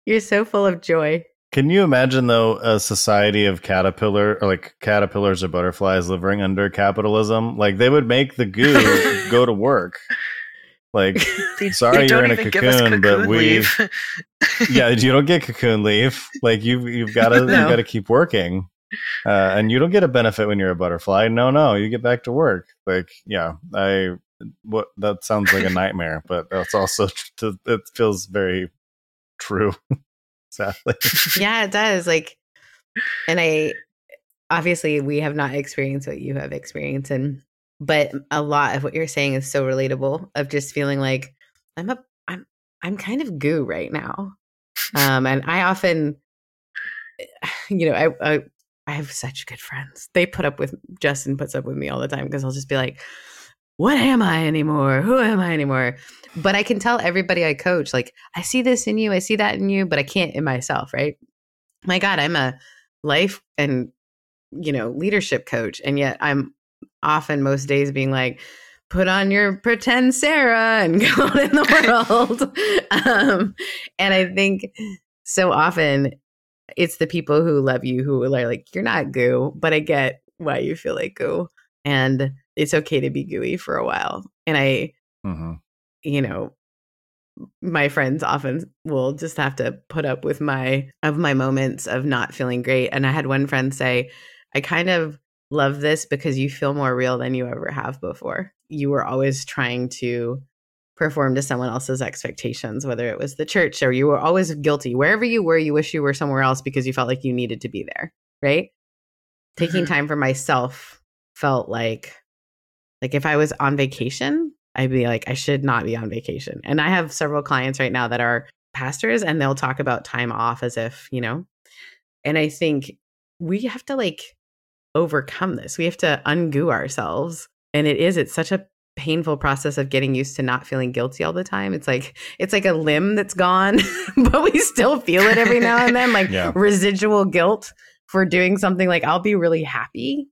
You're so full of joy. Can you imagine though a society of caterpillar or like caterpillars or butterflies living under capitalism? Like they would make the goo go to work. Like, they, sorry they you're in a cocoon, cocoon, but we, yeah, you don't get cocoon leave. Like you, you've got to, no. you got to keep working, uh, and you don't get a benefit when you're a butterfly. No, no, you get back to work. Like, yeah, I, what that sounds like a nightmare, but that's also it feels very true sadly. yeah, it does. Like, and I obviously we have not experienced what you have experienced, and but a lot of what you're saying is so relatable. Of just feeling like I'm a I'm I'm kind of goo right now, um, and I often, you know, I, I I have such good friends. They put up with Justin puts up with me all the time because I'll just be like, what am I anymore? Who am I anymore? But I can tell everybody I coach, like, I see this in you, I see that in you, but I can't in myself, right? My God, I'm a life and, you know, leadership coach. And yet I'm often most days being like, put on your pretend Sarah and go out in the world. um, and I think so often it's the people who love you who are like, you're not goo, but I get why you feel like goo. And it's okay to be gooey for a while. And I, mm-hmm. you know, my friends often will just have to put up with my of my moments of not feeling great. And I had one friend say, I kind of love this because you feel more real than you ever have before. You were always trying to perform to someone else's expectations, whether it was the church or you were always guilty. Wherever you were, you wish you were somewhere else because you felt like you needed to be there, right? Taking mm-hmm. time for myself felt like like if I was on vacation, I'd be like, I should not be on vacation. And I have several clients right now that are pastors and they'll talk about time off as if, you know, and I think we have to like overcome this. We have to ungoo ourselves. And it is, it's such a painful process of getting used to not feeling guilty all the time. It's like it's like a limb that's gone, but we still feel it every now and then, like yeah. residual guilt for doing something like I'll be really happy.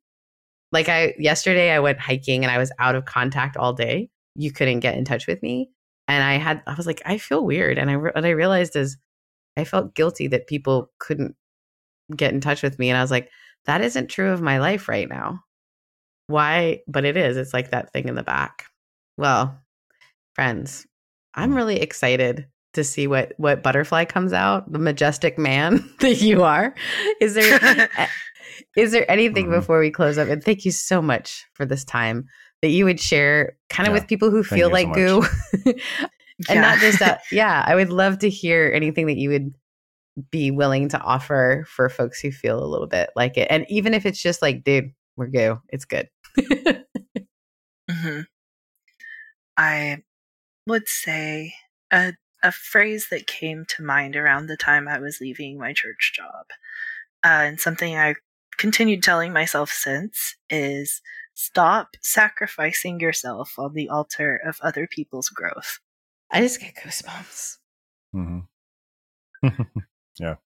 Like I yesterday I went hiking and I was out of contact all day. You couldn't get in touch with me and I had I was like I feel weird and I what I realized is I felt guilty that people couldn't get in touch with me and I was like that isn't true of my life right now. Why? But it is. It's like that thing in the back. Well, friends, I'm Mm. really excited to see what what butterfly comes out, the majestic man that you are. Is there is there anything Mhm. before we close up? And thank you so much for this time that you would share kind of Yeah. with people who feel like so goo. and not just that. Yeah, I would love to hear anything that you would be willing to offer for folks who feel a little bit like it. And even if it's just like, dude, we're goo, it's good. hmm I would say a a phrase that came to mind around the time I was leaving my church job, uh, and something I continued telling myself since is stop sacrificing yourself on the altar of other people's growth. I just get goosebumps. hmm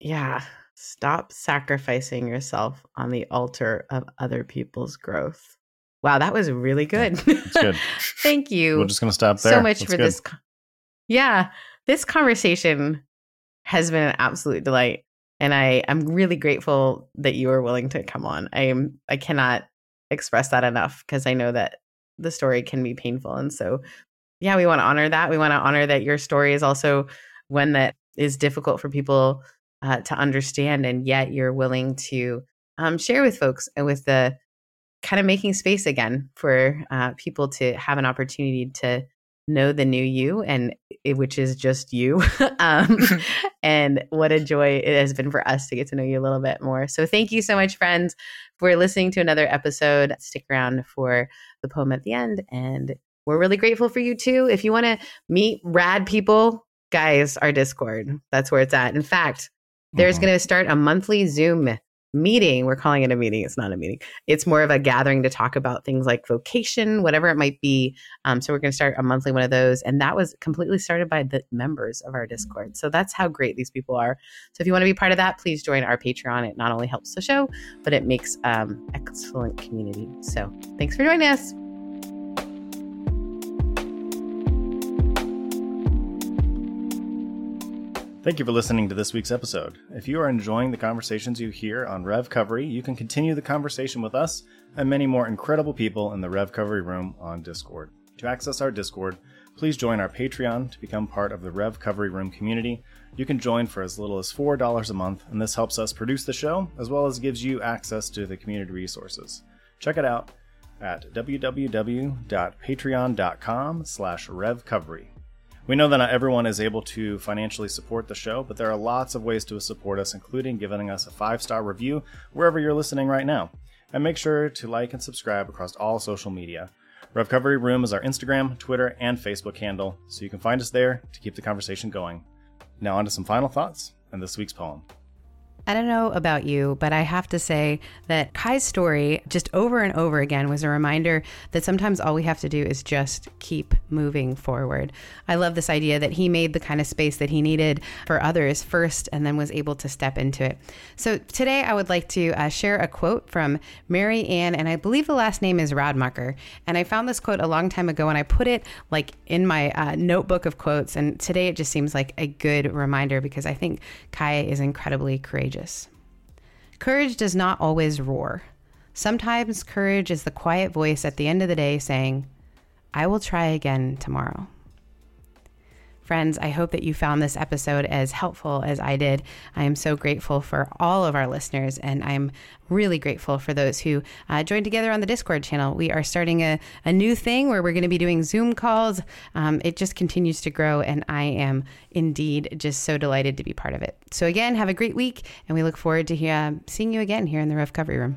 Yeah. Stop sacrificing yourself on the altar of other people's growth. Wow, that was really good. it's good. Thank you We're just gonna stop there. so much That's for good. this. co- Yeah, this conversation has been an absolute delight, and I I'm really grateful that you are willing to come on. I am I cannot express that enough because I know that the story can be painful, and so yeah, we want to honor that. We want to honor that your story is also one that is difficult for people uh, to understand, and yet you're willing to um, share with folks and with the kind of making space again for uh, people to have an opportunity to know the new you and which is just you. Um, and what a joy it has been for us to get to know you a little bit more. So thank you so much friends for listening to another episode. Stick around for the poem at the end and we're really grateful for you too. If you want to meet rad people guys our discord that's where it's at. In fact there's Mhm. going to start a monthly zoom meeting we're calling it a meeting it's not a meeting it's more of a gathering to talk about things like vocation whatever it might be um, so we're going to start a monthly one of those and that was completely started by the members of our discord so that's how great these people are. So if you want to be part of that please join our patreon it not only helps the show but it makes um, excellent community so thanks for joining us Thank you for listening to this week's episode. If you are enjoying the conversations you hear on REVcovery, you can continue the conversation with us and many more incredible people in the REVcovery room on Discord. To access our Discord, please join our Patreon to become part of the REVcovery room community. You can join for as little as $4 a month, and this helps us produce the show as well as gives you access to the community resources. Check it out at www.patreon.com slash revcovery. We know that not everyone is able to financially support the show, but there are lots of ways to support us, including giving us a five star review wherever you're listening right now. And make sure to like and subscribe across all social media. REVcovery Room is our Instagram, Twitter, and Facebook handle, so you can find us there to keep the conversation going. Now, on to some final thoughts and this week's poem. I don't know about you, but I have to say that Kai's story, just over and over again, was a reminder that sometimes all we have to do is just keep moving forward. I love this idea that he made the kind of space that he needed for others first and then was able to step into it. So today I would like to uh, share a quote from Mary Anne, and I believe the last name is Radmacher. And I found this quote a long time ago and I put it like in my uh, notebook of quotes. And today it just seems like a good reminder because I think Kai is incredibly courageous. Courage does not always roar. Sometimes courage is the quiet voice at the end of the day saying, I will try again tomorrow. Friends, I hope that you found this episode as helpful as I did. I am so grateful for all of our listeners, and I'm really grateful for those who uh, joined together on the Discord channel. We are starting a, a new thing where we're going to be doing Zoom calls. Um, it just continues to grow, and I am indeed just so delighted to be part of it. So, again, have a great week, and we look forward to uh, seeing you again here in the REVcovery Room.